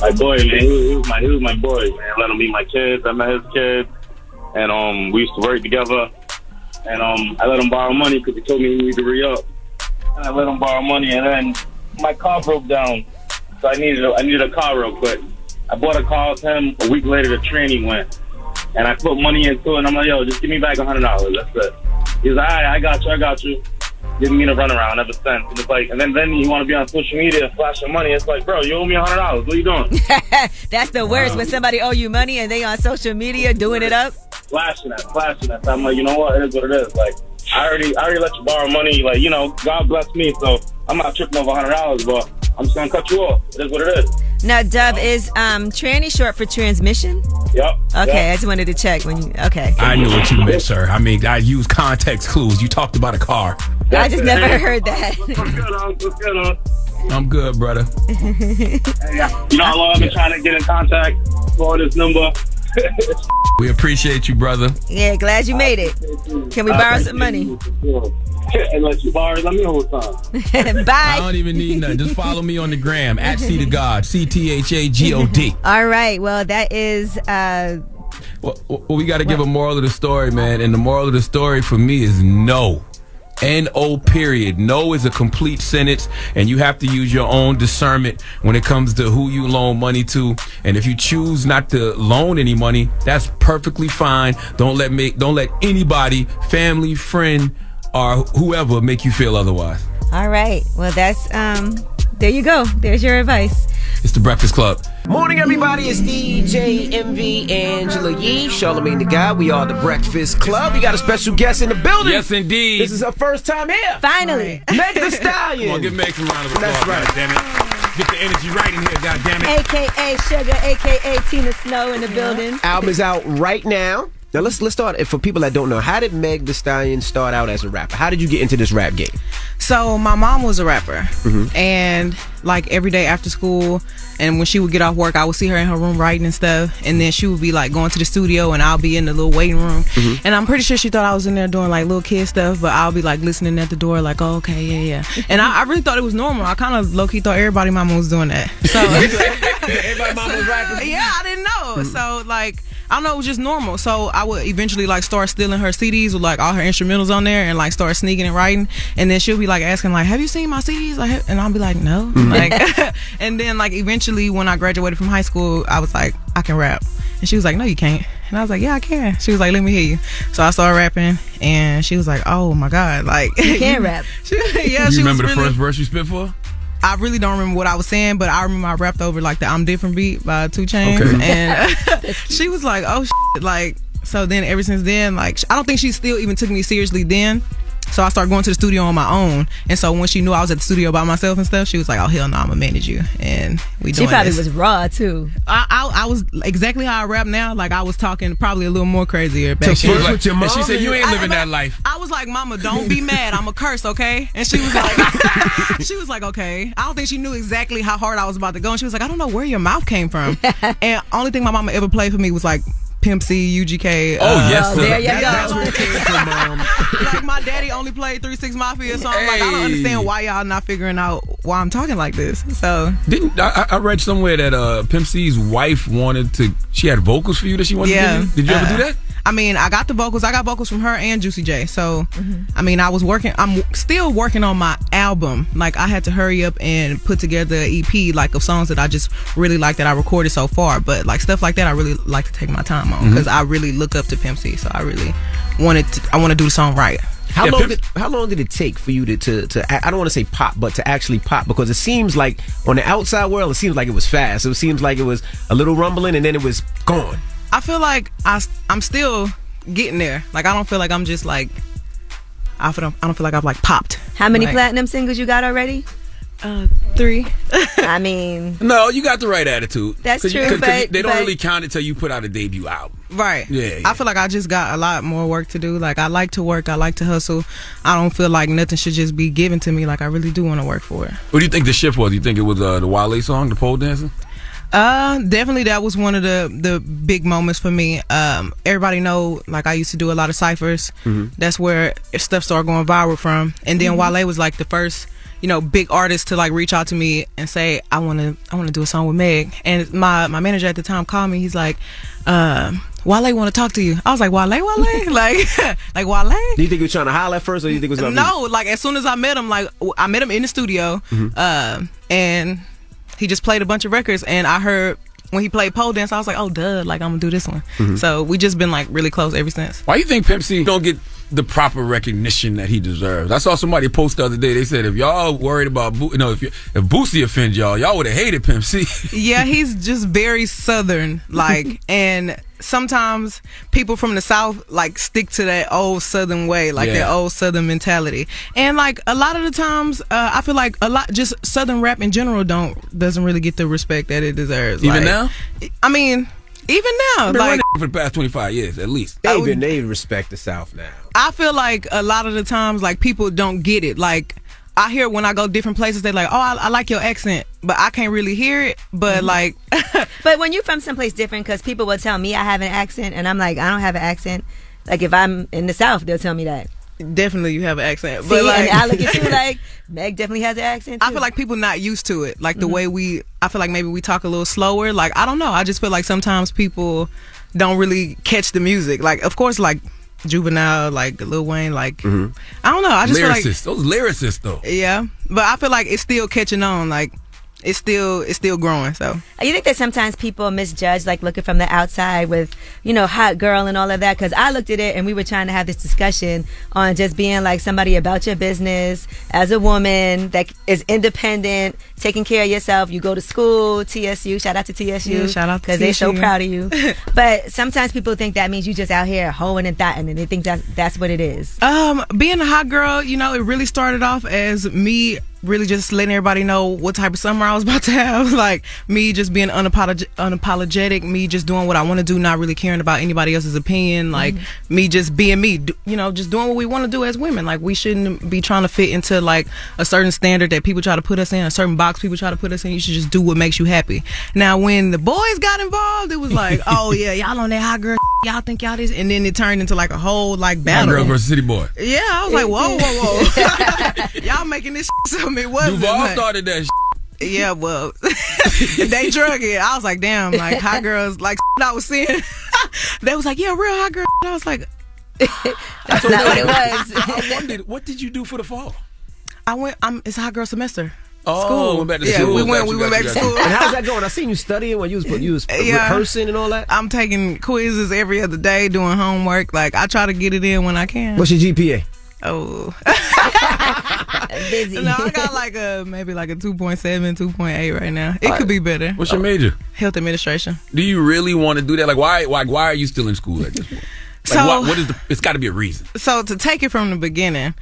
my boy, man, he was, he was my he was my boy, man. I let him meet my kids. I met his kids, and um, we used to work together. And um, I let him borrow money because he told me he needed to re up. And I let him borrow money, and then my car broke down, so I needed a, I needed a car real quick. I bought a car with him. A week later, the training went, and I put money into it. And I'm like, yo, just give me back a hundred dollars. That's it. He's like, all right, I got you, I got you. Giving me the runaround ever since. And it's like, and then then you want to be on social media flashing money. It's like, bro, you owe me a hundred dollars. What are you doing? That's the worst when somebody owe you money and they on social media doing it up. flashing that, flashing that. I'm like, you know what? It is what it is. Like, I already, I already let you borrow money. Like, you know, God bless me, so I'm not tripping over hundred dollars, but I'm just gonna cut you off. It is what it is. Now, Dove is um tranny short for transmission. Yep. Okay, I just wanted to check when you. Okay, I knew what you meant, sir. I mean, I use context clues. You talked about a car. I just never heard that. What's good, on? What's good, on? I'm good, brother. You know how long I've been trying to get in contact for this number. We appreciate you, brother. yeah, glad you made it. Can we borrow some money? let you borrow. Let me know what time. Bye. I don't even need nothing. Just follow me on the gram at C to God, C T H A G O D. All right. Well, that is uh Well, well, we got to give a moral of the story, man. And the moral of the story for me is no. N O period. No is a complete sentence, and you have to use your own discernment when it comes to who you loan money to. And if you choose not to loan any money, that's perfectly fine. Don't let make don't let anybody, family, friend, or whoever make you feel otherwise. all right. Well, that's um there you go. There's your advice. It's the Breakfast Club. Morning, everybody. It's DJ Envy Angela Yee, Charlamagne the Guy. We are the Breakfast Club. We got a special guest in the building. Yes, indeed. This is her first time here. Finally. Meg Thee Stallion. Come on, give Meg some round of applause. That's right. God damn it. Get the energy right in here, God damn it. AKA Sugar, AKA Tina Snow in the building. Album is out right now. Now let's let's start for people that don't know. How did Meg Thee Stallion start out as a rapper? How did you get into this rap game? So my mom was a rapper, Mhm. and like every day after school, and when she would get off work, I would see her in her room writing and stuff, and then she would be like going to the studio, and I'll be in the little waiting room, Mhm. and I'm pretty sure she thought I was in there doing like little kid stuff, but I'll be like listening at the door, like, oh, okay, yeah, yeah, and I, I really thought it was normal. I kind of low key thought everybody mama was doing that. So everybody mama was rapping. Yeah, I didn't know. So like. I don't know, it was just normal. So I would eventually like start stealing her CDs with like all her instrumentals on there and like start sneaking and writing. And then she'll be like asking like, "Have you seen my CDs?" Like, and I'll be like, "No." Mm. Like, and then like eventually when I graduated from high school, I was like, "I can rap," and she was like, "No, you can't." And I was like, "Yeah, I can." She was like, "Let me hear you." So I started rapping, and she was like, "Oh my god, like You can rap. She, yeah, you she remember was the really, first verse you spit for? I really don't remember what I was saying, but I remember I rapped over like the "I'm Different" beat by 2 Chainz, Okay. and she was like, "Oh shit!" Like, so then ever since then, like, I don't think she still even took me seriously then. So I started going to the studio on my own, and so when she knew I was at the studio by myself and stuff, she was like, "Oh hell no, I'm gonna manage you," and we She doing probably this. was raw too. I, I I was exactly how I rap now. Like I was talking probably a little more crazier back So then. first with your And she said, "You ain't I- living but that life." I was like, "Mama, don't be mad. I'm a curse, okay?" And she was like, "She was like, okay." I don't think she knew exactly how hard I was about to go, and she was like, "I don't know where your mouth came from." and only thing my mama ever played for me was like Pimp C, UGK. Oh, yes, sir. there you that- go. That's where it came from. Um, like my daddy only played Three Six Mafia, so I'm like, I don't understand why y'all not figuring out why I'm talking like this. So Didn't I, I I read somewhere that uh, Pimp C's wife wanted to? She had vocals for you that she wanted yeah, to give you. Did you ever Uh, do that? I mean, I got the vocals. I got vocals from her and Juicy J. So, I mean, I was working. I'm still working on my album. Like, I had to hurry up and put together an EP, like of songs that I just really like that I recorded so far. But like stuff like that, I really like to take my time on mm-hmm. because I really look up to Pimp C. So I really wanted to. I want to do the song right. How long did How long did it take for you to to, to I I don't want to say pop, but to actually pop? Because it seems like on the outside world, it seems like it was fast. It seems like it was a little rumbling and then it was gone. I feel like I, I'm still getting there. Like I don't feel like I'm just like I feel I don't feel like I've like popped. How many Like, platinum singles you got already? Uh, three. I mean, No, you got the right attitude. That's 'Cause you- true, 'cause- 'cause but- they don't but- really count it till you put out a debut album. Right. Yeah, I feel like I just got a lot more work to do. Like I like to work. I like to hustle. I don't feel like nothing should just be given to me. Like I really do want to work for it. What do you think the shift was? You think it was uh, the Wale song, the pole dancing? Uh, definitely that was one of the the big moments for me. Um, everybody know like I used to do a lot of ciphers. Mm-hmm. That's where stuff started going viral from. And then Mhm. Wale was like the first, you know, big artist to like reach out to me and say I want to I want to do a song with Meg. And my my manager at the time called me. He's like, uh, Wale want to talk to you. I was like Wale, Wale, like like Wale. Do you think he was trying to holler at first, or do you think it was about No, like as soon as I met him, like I met him in the studio, Mhm. uh, and he just played a bunch of records, and I heard when he played pole dance, I was like, oh, duh, like I'm gonna do this one. Mhm. So we just been like really close ever since. Why you think Pimp C don't get the proper recognition that he deserves? I saw somebody post the other day. They said if y'all worried about, Bo- you know, if you, if Boosie offend y'all, y'all would have hated Pimp C. yeah, he's just very southern, like, and sometimes people from the south like stick to that old southern way, like that old southern mentality. And like a lot of the times, uh, I feel like a lot just southern rap in general don't doesn't really get the respect that it deserves. Even Like, now? I mean, even now, I've been like running for the past twenty five years at least. They even they respect the South now. I feel like a lot of the times, like people don't get it. Like I hear when I go different places, they're like, "Oh, I, I like your accent," but I can't really hear it. But Mm-hmm. like, but when you're from someplace different, because people will tell me I have an accent, and I'm like, I don't have an accent. Like if I'm in the South, they'll tell me that. Definitely, you have an accent. See, but like, and I look at you like Meg definitely has an accent. Too. I feel like people not used to it. Like the Mm-hmm. way we, I feel like maybe we talk a little slower. Like I don't know. I just feel like sometimes people don't really catch the music. Like of course, like Juvenile, like Lil Wayne, like I don't know. I just feel like those lyricists though. yeah, but I feel like it's still catching on. Like it's still it's still growing. So You think that sometimes people misjudge, like looking from the outside with, you know, hot girl and all of that? Because I looked at it and we were trying to have this discussion on just being like somebody about your business as a woman that is independent, taking care of yourself. You go to school, TSU. Shout out to TSU. Yeah, shout out to because they're so proud of you. but sometimes people think that means you just out here hoeing and thotting, and they think that that's what it is. Um, being a hot girl, you know, it really started off as me really just letting everybody know what type of summer I was about to have. Like me just being unapolog- unapologetic, me just doing what I want to do, not really caring about anybody else's opinion. Like mm-hmm. me just being me, d- you know, just doing what we want to do as women. Like we shouldn't be trying to fit into like a certain standard that people try to put us in, a certain box people try to put us in. You should just do what makes you happy. Now, when the boys got involved, it was like, oh yeah, y'all on that hot girl, y'all think y'all this, and then it turned into like a whole like battle. Hot battle. girl versus city boy. Yeah, I was like, whoa, whoa, whoa. Y'all making this something it wasn't. Duval like- started that. Shit. Yeah, well, they drug it. I was like, damn, like hot girls, like I was seeing. they was like, yeah, real hot girl. I was like, That's not what it was. I wondered, what did you do for the fall? I went. I'm. It's hot girl semester. Oh, School. went back to yeah, school. we went. you, we got went back to school. And how's that going? I seen you studying when you was you was Yeah. rehearsing and all that. I'm taking quizzes every other day, doing homework. Like I try to get it in when I can. What's your GPA? Oh, busy. no, I got like a maybe like a 2.7, 2.8 right now. It could be better. What's your major? Health administration. Do you really want to do that? Like, why? Like, why are you still in school at this point? Like, So- what, what is the? It's got to be a reason. so to take it from the beginning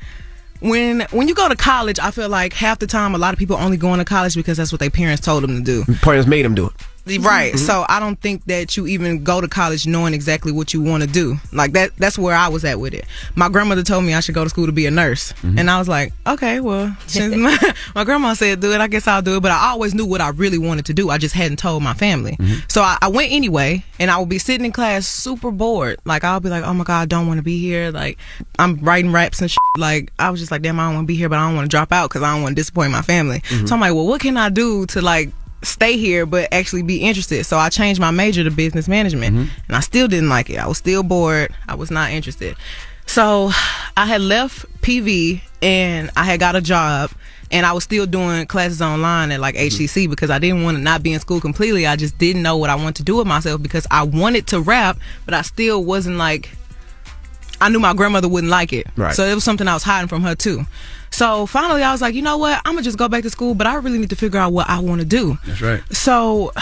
when when you go to college i feel like half the time a lot of people only going to college because that's what their parents told them to do Parents made them do it. Right. Mm-hmm. So I don't think that you even go to college knowing exactly what you want to do. Like that that's where I was at with it. My grandmother told me I should go to school to be a nurse. Mm-hmm. And I was like, okay, well, since my, my grandma said do it, I guess I'll do it. But I always knew what I really wanted to do. I just hadn't told my family. Mm-hmm. So I, I went anyway, and I would be sitting in class super bored. Like I'll be like, oh my god, I don't want to be here. Like I'm writing raps and shit. Like I was just like, damn, I don't want to be here, but I don't want to drop out because I don't want to disappoint my family. Mm-hmm. So I'm like, well, what can I do to like stay here but actually be interested? So I changed my major to business management, Mm-hmm. and I still didn't like it. I was still bored. I was not interested. So I had left PV and I had got a job and I was still doing classes online at like HCC because I didn't want to not be in school completely. I just didn't know what I wanted to do with myself because I wanted to rap, but I still wasn't like I knew my grandmother wouldn't like it. Right. So it was something I was hiding from her too. So finally I was like, you know what? I'm gonna just go back to school, but I really need to figure out what I want to do. That's right. So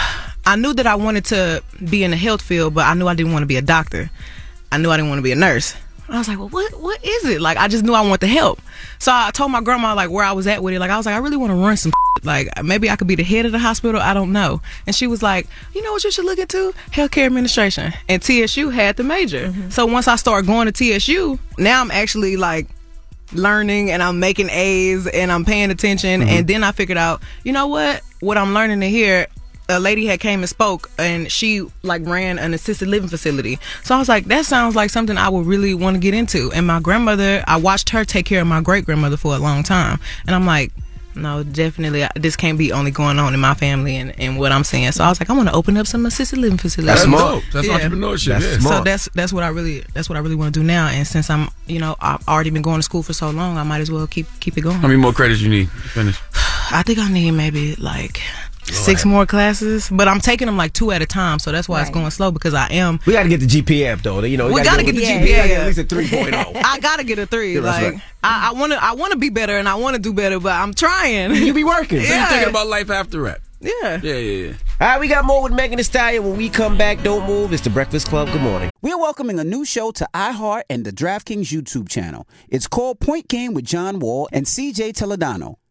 I knew that I wanted to be in the health field, but I knew I didn't want to be a doctor. I knew I didn't want to be a nurse. I was like, well, what what is it? Like, I just knew I want to help. So I told my grandma like where I was at with it. Like, I was like, I really want to run some. Like, maybe I could be the head of the hospital. I don't know. And she was like, you know what you should look into? Healthcare administration. And TSU had the major. Mm-hmm. So once I started going to TSU, now I'm actually like learning and I'm making A's and I'm paying attention. And mm-hmm. then I figured out, you know what? What I'm learning in here, a lady had came and spoke and she like ran an assisted living facility. So I was like, that sounds like something I would really want to get into. And my grandmother, I watched her take care of my great grandmother for a long time. And I'm like, no, definitely, this can't be only going on in my family and, and what I'm seeing. So I was like, I want to open up some assisted living facilities. That's smart. That's entrepreneurship, That's yeah. So that's that's what I really that's what I really want to do now. And since I'm, you know, I've already been going to school for so long, I might as well keep keep it going. How many more credits you need to finish? I think I need maybe like six more classes, but I'm taking them like two at a time, so that's why it's going slow because I am. We got to get the GPA up though. You know, we gotta get the Yeah, GPA. we gotta get at least a 3.0. I gotta get a three. Yeah, like right. I, I want to, I want to be better, and I want to do better, but I'm trying. You be working. So you're thinking about life after rap? Yeah. Yeah, yeah, yeah. All right, we got more with Megan Thee Stallion. When we come back, don't move. It's the Breakfast Club. Good morning. We're welcoming a new show to iHeart and the DraftKings YouTube channel. It's called Point Game with John Wall and CJ Toledano.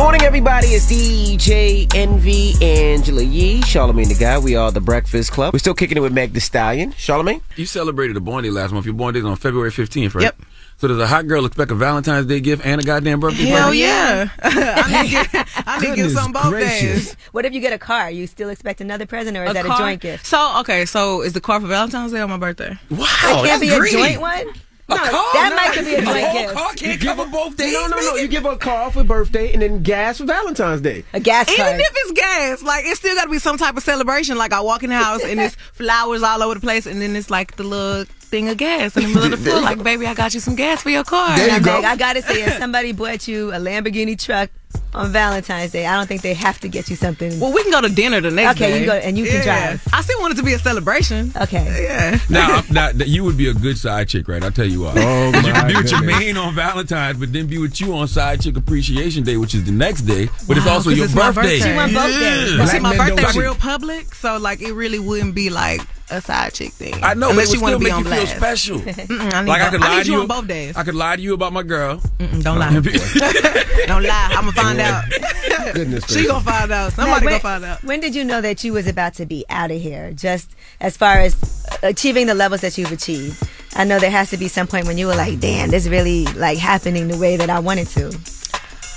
Morning, everybody. It's DJ Envy, Angela Yee, Charlamagne the Guy. We are the Breakfast Club. We're still kicking it with Meg Thee Stallion. Charlamagne? You celebrated a born day last month. Your born day is on February 15th, right? Yep. So does a hot girl expect a Valentine's Day gift and a goddamn birthday Hell party? yeah. I need to get, I need get some both days. What if you get a car? You still expect another present, or is A that car? a joint gift? So okay, so is the car for Valentine's Day or my birthday? Wow, it can't be a joint one. A no, car? that might could be a No, joint a gift. car can't cover both days. No, no, no. You give her a car for birthday and then gas for Valentine's Day. A gas Even if it's gas, like it's still got to be some type of celebration. Like I walk in the house and there's flowers all over the place, and then it's like the little thing of gas in the middle of the floor. Like, baby, I got you some gas for your car. Now, Meg, I gotta say, if somebody bought you a Lamborghini truck on Valentine's Day, I don't think they have to get you something. Well, we can go to dinner the next okay, day. you go and you can drive. I still want it to be a celebration. Okay. Yeah. Now, I'm that you would be a good side chick, right? I'll tell you what. Oh, my you can my be with your goodness. main on Valentine's, but then be with you on Side Chick Appreciation Day, which is the next day, but it's also your it's my birthday. birthday. She want both days. Yeah. But see, my Black birthday don't real public, so like it really wouldn't be like a side chick thing. I know, unless but it would want to still be make on you feel special. I need, like I both- could I lie need to you you on both days. I could lie to you about my girl. Mm-mm, don't lie. don't lie. I'm gonna find out. Goodness She gonna find out. Somebody Meg, gonna when, find out. When did you know that you was about to be out of here? Just as far as achieving the levels that you've achieved. I know there has to be some point when you were like, "Damn, this really like happening the way that I wanted to."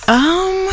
Um.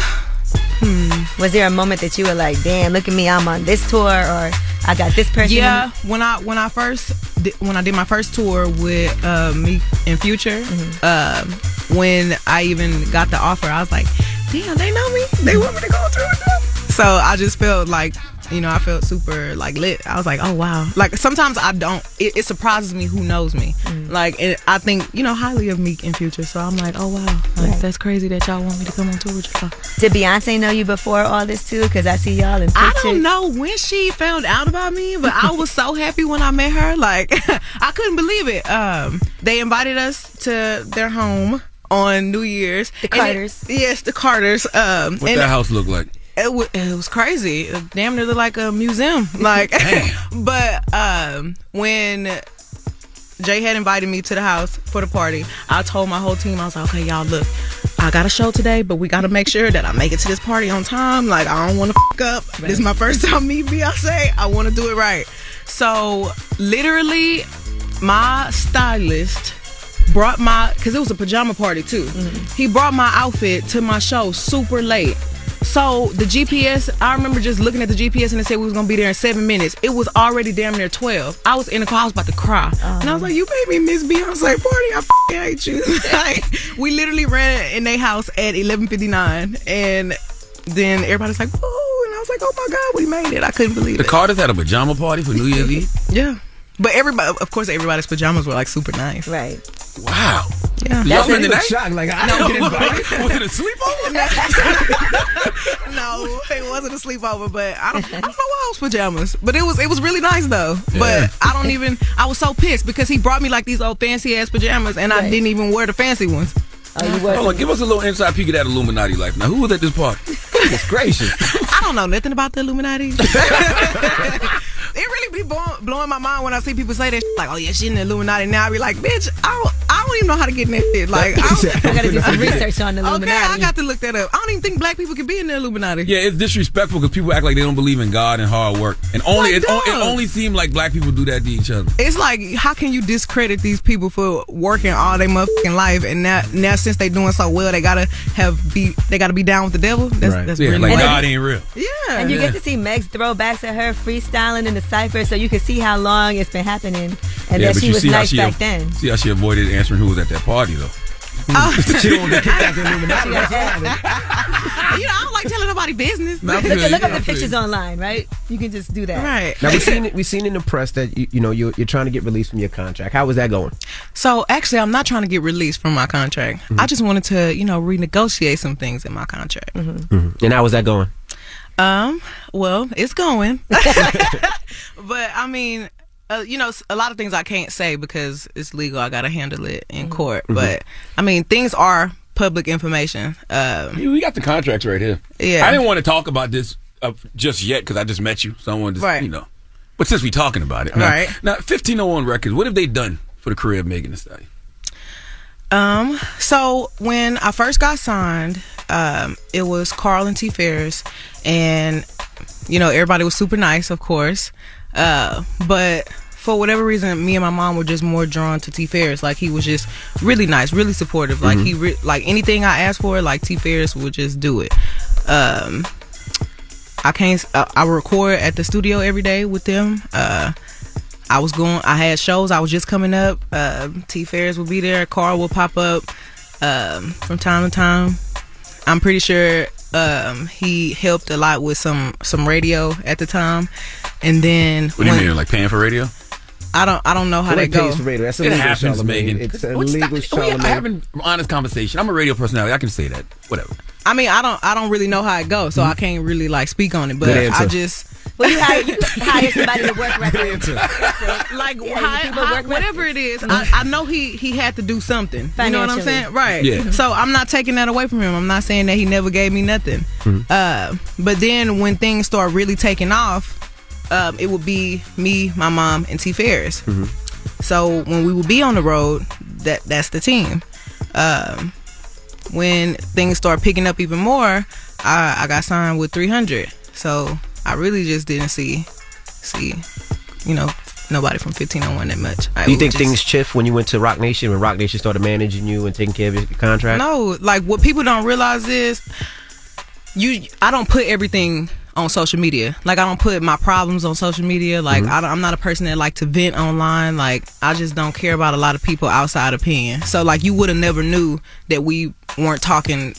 Was there a moment that you were like, "Damn, look at me, I'm on this tour," or "I got this person"? Yeah, when I when I first when I did my first tour with uh, Meek and Future, um, when I even got the offer, I was like, "Damn, they know me. They want me to go through with them." So I just felt like, you know, I felt super like lit. I was like, "Oh wow!" Like sometimes I don't. It, it surprises me who knows me. Like and I think you know highly of Meek and Future. So I'm like, "Oh wow, like that's crazy that y'all want me to come on tour with y'all." Did Beyonce know you before all this too? Because I see y'all in pictures. I don't know when she found out about me, but I was so happy when I met her. Like I couldn't believe it. Um, they invited us to their home on New Year's. The And it- Carters. yes, the Carters. Um, What and that house look like? It, wa- it was crazy. It damn near looked like a museum. Like, but um, when Jay had invited me to the house for the party, I told my whole team, I was like, okay, y'all, look, I got a show today, but we got to make sure that I make it to this party on time. Like, I don't want to fuck up. This is my first time meeting Beyonce. I want to do it right. So, literally, my stylist brought my because it was a pajama party too. He brought my outfit to my show super late. So the GPS, I remember just looking at the GPS and it said we was gonna be there in seven minutes. It was already damn near twelve. I was in the car, I was about to cry, and I was like, "You made me miss Beyonce party. I f***ing hate you." like, we literally ran in their house at eleven fifty nine, and then everybody's like, "Oh!" And I was like, "Oh my god, we made it!" I couldn't believe The it. The Carters had a pajama party for New Year's Eve. Yeah, but everybody, of course, everybody's pajamas were like super nice. Right. Wow. Yeah. Y'all spent the you night? shocked, like, I No, don't get invited. Was it a sleepover? no, it wasn't a sleepover, but I don't, I don't know why I was pajamas. But it was it was really nice though. But I don't even I was so pissed because he brought me like these old fancy ass pajamas and I didn't even wear the fancy ones. Oh, Hold on, give us a little inside peek of that Illuminati life. Now, who was at this party? Goodness gracious. I don't know nothing about the Illuminati. it really be blowing, blowing my mind when I see people say that. Like, oh yeah, she in the Illuminati now. I be like, bitch, I don't, I don't even know how to get in that shit. Like, I, I gotta do some research on the Illuminati. Okay, I got to look that up. I don't even think black people can be in the Illuminati. Yeah, it's disrespectful because people act like they don't believe in God and hard work, and only Like, it, o- it only seemed like black people do that to each other. It's like, how can you discredit these people for working all their motherfucking life, and now, now since they're doing so well, they gotta have be, they gotta be down with the devil. That's, Right. that's Yeah, really like what- God ain't real. Yeah, And you get to see Meg's throwbacks at her freestyling in the cipher, so you can see how long it's been happening, and yeah, that she was see nice she back av- then. See how she avoided answering who was at that party though. she don't get kicked out the Illuminati. you know, I don't like telling nobody business. Not Look, really, look up yeah, the pictures online, right? You can just do that. Right. Now we've seen we've seen in the press that you, you know you're, you're trying to get released from your contract. How was that going? So actually, I'm not trying to get released from my contract. I just wanted to, you know, renegotiate some things in my contract. Mm-hmm. And how was that going? Um, well, it's going, but I mean, uh, you know, a lot of things I can't say because it's legal. I got to handle it in court. Mhm. But I mean, things are public information. Um, Yeah, we got the contracts right here. Yeah. I didn't want to talk about this uh, just yet because I just met you, so I wanted to, Right. you know. But since we talking about it, now, Right. Now, 1501 Records, what have they done for the career of Megan Thee Stallion? Um, so when I first got signed, um, it was Carl and T Ferris, and you know everybody was super nice, of course. Uh, but for whatever reason, me and my mom were just more drawn to T Ferris. Like he was just really nice, really supportive. Like Mhm. he re- like anything I asked for, like T Ferris would just do it. Um, I can't. Uh, I record at the studio every day with them. Uh, I was going. I had shows. I was just coming up. Uh, T Ferris would be there. Carl would pop up um, from time to time. I'm pretty sure um, he helped a lot with some some radio at the time. And then What do you when- mean, like paying for radio? I don't I don't know how Nobody that goes. for radio. That's it illegal, happens, Charlamagne. Megan. It's What's illegal, that? We Charlamagne. having an honest conversation. I'm a radio personality. I can say that. Whatever. I mean, I don't I don't really know how it goes, so I can't really like speak on it. But I just Well, you hire, you hire somebody to work records. like Yeah, hi- people hi- work whatever it is, I, I know he he had to do something. You know what I'm saying? Right. Yeah. So I'm not taking that away from him. I'm not saying that he never gave me nothing. Uh, but then when things start really taking off, um, it would be me, my mom, and T Ferris. So when we would be on the road, that that's the team. Um, when things start picking up even more, I, I got signed with 300. So I really just didn't see see, you know, nobody from 1501 that much. I Do you think just- things shift when you went to Roc Nation when Roc Nation started managing you and taking care of your contract? No, like what people don't realize is you. I don't put everything on social media. Like I don't put my problems on social media. Like Mhm. I I'm not a person that like to vent online. Like I just don't care about a lot of people outside opinion. So like you would have never knew that we weren't talking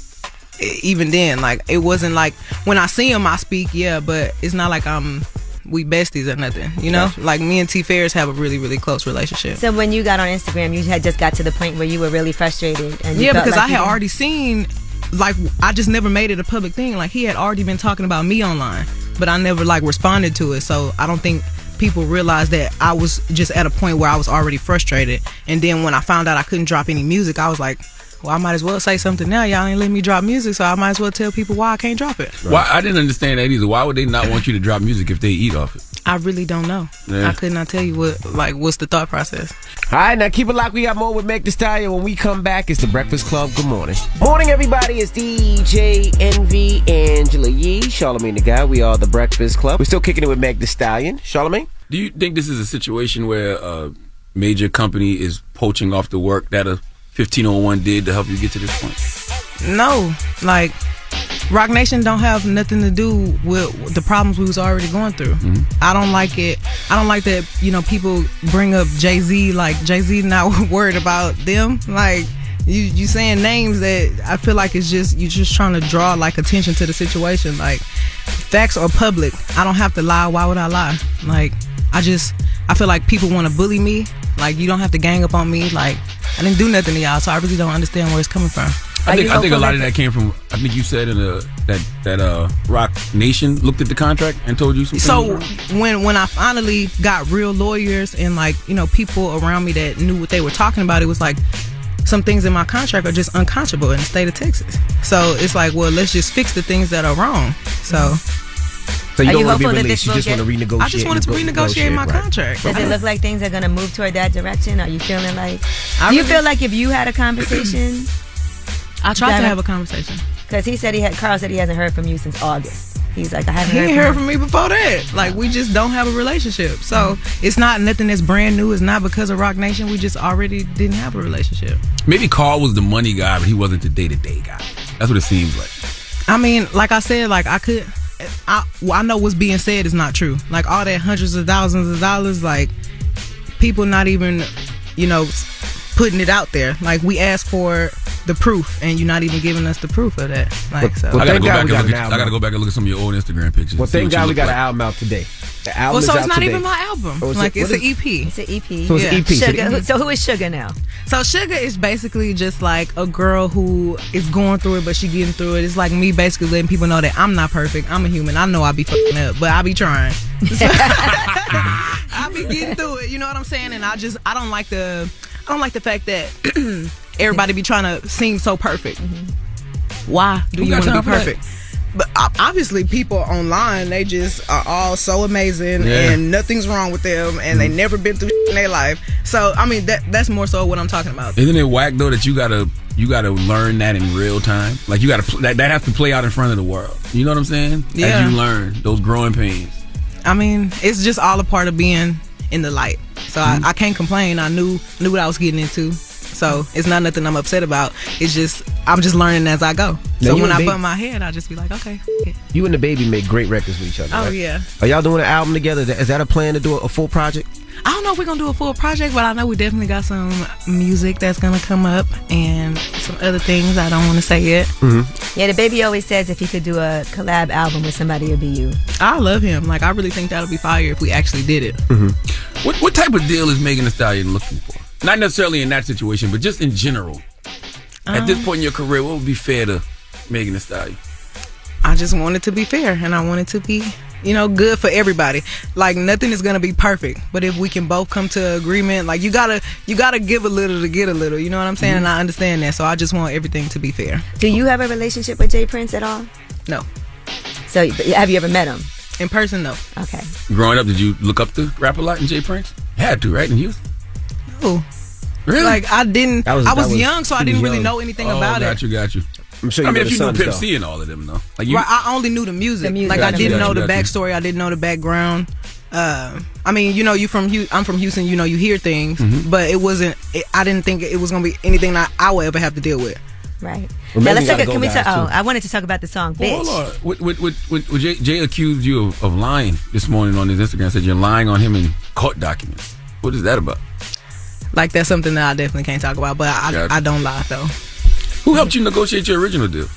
even then. Like it wasn't like when I see him I speak, yeah, but it's not like I'm we besties or nothing. You know, like me and T Ferris have a really really close relationship. So when you got on Instagram, you had just got to the point where you were really frustrated. And you yeah, because like I had already seen, like, I just never made it a public thing. Like, he had already been talking about me online, but I never like responded to it. So I don't think people realized that I was just at a point where I was already frustrated. And then when I found out I couldn't drop any music, I was like, well, I might as well say something now. Y'all ain't let me drop music, so I might as well tell people why I can't drop it. Why I didn't understand that either. Why would they not want you to drop music if they eat off it? I really don't know. Yeah. I could not tell you what, like, what's the thought process. All right, now keep it locked. We got more with Meg Thee Stallion. When we come back, it's the Breakfast Club. Good morning. Morning, everybody. It's DJ Envy, Angela Yee, Charlamagne the Guy. We are the Breakfast Club. We're still kicking it with Meg Thee Stallion. Charlamagne? Do you think this is a situation where a major company is poaching off the work that a 1501 did to help you get to this point? No, like Roc Nation don't have nothing to do with the problems we was already going through. Mm-hmm. I don't like it. I don't like that. You know, people bring up Jay Z. Like Jay Z not worried about them. Like you, you saying names that I feel like it's just you just trying to draw like attention to the situation. Like facts are public. I don't have to lie. Why would I lie? Like I just I feel like people want to bully me. Like you don't have to gang up on me. Like I didn't do nothing to y'all, so I really don't understand where it's coming from. I think I think a lot of that came from. I think you said in a that that uh Roc Nation looked at the contract and told you some. So when when I finally got real lawyers and like you know people around me that knew what they were talking about, it was like some things in my contract are just unconscionable in the state of Texas. So it's like, well, let's just fix the things that are wrong. So So you Are don't you want to be hopeful that released. this You will just want to renegotiate. I just wanted to renegotiate my right. contract. Does it look like things are going to move toward that direction? Are you feeling like? I do you really- feel like if you had a conversation? I tried to have a conversation. Because he said he had. Carl said he hasn't heard from you since August. He's like, I haven't He heard, from heard you. from me before that. Like we just don't have a relationship. So mm-hmm. it's not nothing that's brand new. It's not because of Roc Nation. We just already didn't have a relationship. Maybe Carl was the money guy, but he wasn't the day to day guy. That's what it seems like. I mean, like I said, like I could, I well, I know what's being said is not true. Like all that hundreds of thousands of dollars, like people not even, you know, putting it out there. Like we asked for the proof, and you're not even giving us the proof of that. Like so. I gotta go back and got look at. I gotta go back and look at some of your old Instagram pictures. Well, and see thank God we got like. an album out today. The album well, is so out it's not today. even my album. Oh, like it- it's what an EP. It's an EP. So it's an EP, so Sugar. the- Who- So who is Sugar now? So Sugar is basically just like a girl who is going through it, but she getting through it. It's like me basically letting people know that I'm not perfect. I'm a human. I know I be fucking up, but I be trying. I be getting through it. You know what I'm saying? And I just I don't like the I don't like the fact that everybody be trying to seem so perfect. Mm-hmm. Why do Who you want to be perfect? that? But obviously, people online they just are all so amazing, Yeah. and nothing's wrong with them, and they never been through in their life. So I mean, that that's more so what I'm talking about. Isn't it whack though that you gotta you gotta learn that in real time? Like you gotta that that has to play out in front of the world. You know what I'm saying? Yeah. As you learn those growing pains. I mean, it's just all a part of being in the light. So Mm-hmm. I, I can't complain. I knew knew what I was getting into. So it's not nothing I'm upset about. It's just I'm just learning as I go. Now, so when I Baby- bump my head, I just be like, okay. f- You and the baby make great records with each other. Oh right? yeah. Are y'all doing an album together? Is that a plan to do a full project? I don't know if we're gonna do a full project, but I know we definitely got some music that's gonna come up and some other things I don't want to say yet. Mm-hmm. Yeah, the baby always says if he could do a collab album with somebody, it'd be you. I love him. Like I really think that'll be fire if we actually did it. Mm-hmm. What what type of deal is Megan Thee Stallion looking for? Not necessarily in that situation, but just in general. At this Um, point in your career, what would be fair to Megan Thee Stallion? I just want it to be fair and I want it to be, you know, good for everybody. Like nothing is gonna be perfect, but if we can both come to agreement, like you gotta you gotta give a little to get a little. You know what I'm saying? And I understand that, so I just want everything to be fair. Do you have a relationship with J. Prince at all? No. So have you ever met him? In person, no. Okay. Growing up, did you look up to Rap-A-Lot in J. Prince? Had to, right? In Houston? No. Really? Like I didn't. Was- I was, was- young, so I didn't was really young. know anything oh, about got it. you, got you. I'm sure I mean, if you knew Sons, Pimp. C and all of them, though. Like you, right, I only knew the music. The music. Like Got I didn't got know you, the got you. backstory. I didn't know the background. Uh, I mean, you know, you from Hu- I'm from Houston. You know, you hear things, Mm-hmm. but it wasn't. It, I didn't think it was gonna be anything that I would ever have to deal with. Right. Well, now Megan let's talk. gotta go, Can we talk? Oh. I wanted to talk about the song Well, "Bitch." hold on. What, what, what, what, what Jay, Jay accused you of, of lying this morning on his Instagram. Said you're lying on him in court documents. What is that about? Like that's something that I definitely can't talk about. But I, Gotcha. I don't lie though. Who helped you negotiate your original deal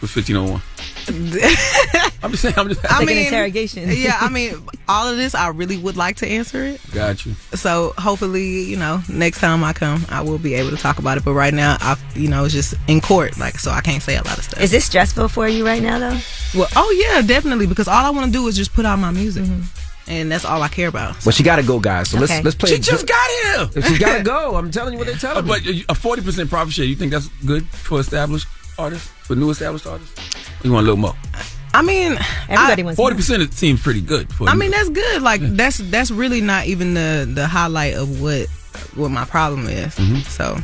with 1501? I'm just saying. I'm just. I mean, interrogation. yeah, I mean, all of this, I really would like to answer it. Got you. So hopefully, you know, next time I come, I will be able to talk about it. But right now, I, you know, it's just in court, like, so I can't say a lot of stuff. Is this stressful for you right now, though? Well, oh yeah, definitely, because all I want to do is just put out my music, mm-hmm. And that's all I care about. Well, she got to go, guys. So Okay. let's let's play. She just got here. She got to go. I'm telling you what they're Uh, telling me. but a 40% profit share, you think that's good for established artists? For new established artists? You want a little more? I mean, Everybody I, wants. 40% it seems pretty good. For I a mean, that's good. Like that's that's really not even the the highlight of what what my problem is. So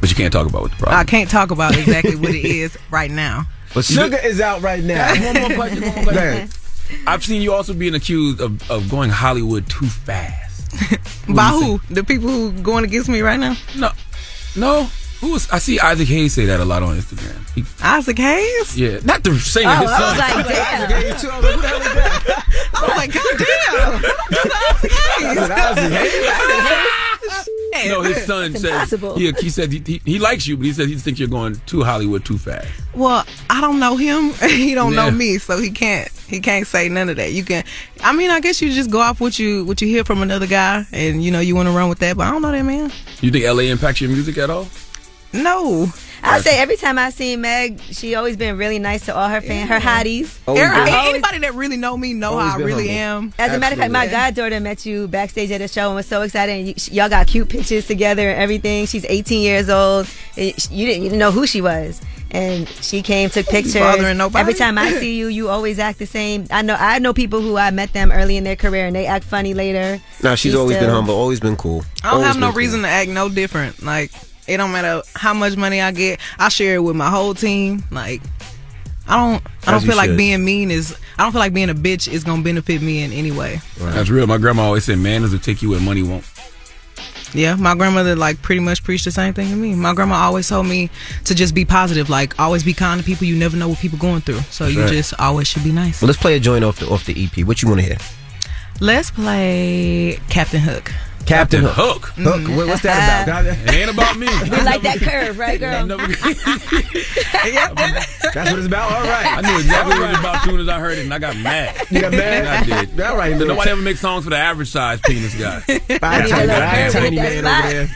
but you can't talk about what the problem I can't talk about exactly what it is right now. But Sugar is out right now. one more question. One more question. I've seen you also being accused of, of going Hollywood too fast. By who? The people who going against me right now? No, no. Who was? I see Isaac Hayes say that a lot on Instagram. He, Isaac Hayes. yeah, not the singer. Oh, his I was like, damn. Yeah, you too. I was like, who the hell is that? I was like, God damn. Isaac Hayes. No, his son It's said impossible. he, he said he, he, he likes you, but he said he thinks you're going too Hollywood too fast. Well, I don't know him. he don't Yeah. know me, so he can't. He can't say none of that. You can. I mean, I guess you just go off what you what you hear from another guy, and you know you want to run with that. But I don't know that man. You think LA impacts your music at all? No, I say every time I see Meg, she always been really nice to all her fans, her hotties. Oh, every- I anybody that really know me know Always how I been really humble. am. As a matter of fact, my goddaughter met you backstage at the show and was so excited. And you, sh- y'all got cute pictures together and everything. She's 18 years old. And sh- You didn't, you didn't know who she was, and she came, took pictures. bothering nobody? Every time I see you, you always act the same. I know I know people who I met them early in their career and they act funny later. No, she's She always been still- humble, always been cool. I don't Always have no been cool. reason to act no different. Like it don't matter how much money I get. I share it with my whole team. Like I don't. I don't As you feel like should. being mean is. I don't feel like being a bitch is gonna benefit me in any way. That's real. My grandma always said, "Manners will take you where money won't." Yeah, my grandmother like pretty much preached the same thing to me. My grandma always told me to just be positive, like always be kind to people. You never know what people going through, so That's you right. just always should be nice. Well, let's play a joint off the off the EP. What you want to hear? Let's play Captain Hook. Captain Hook. Hook. What- What's that about? It ain't about me. We like that curve, right, girl? That's what it's about. All right. I knew exactly what it was about as soon as I heard it, and I got mad. You got mad? I did. All right, So nobody ever makes songs for the average size penis guy. I need a little I tiny man over there.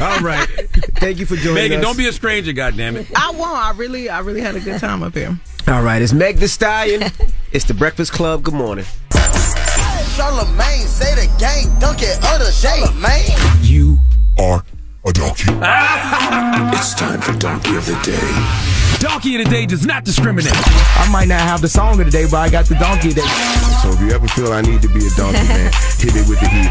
All right. Thank you for joining Megan, us. don't be a stranger, goddammit. I won't. I really, I really had a good time up here. All right, it's Meg Thee Stallion. it's the Breakfast Club. Good morning. Charlamagne say the gang dunk it other day, man. You are a donkey. it's time for Donkey of the Day. Donkey of the Day does not discriminate. I might not have the song of the day, but I got the donkey of the day. So if you ever feel I need to be a donkey, man, hit it with the heat.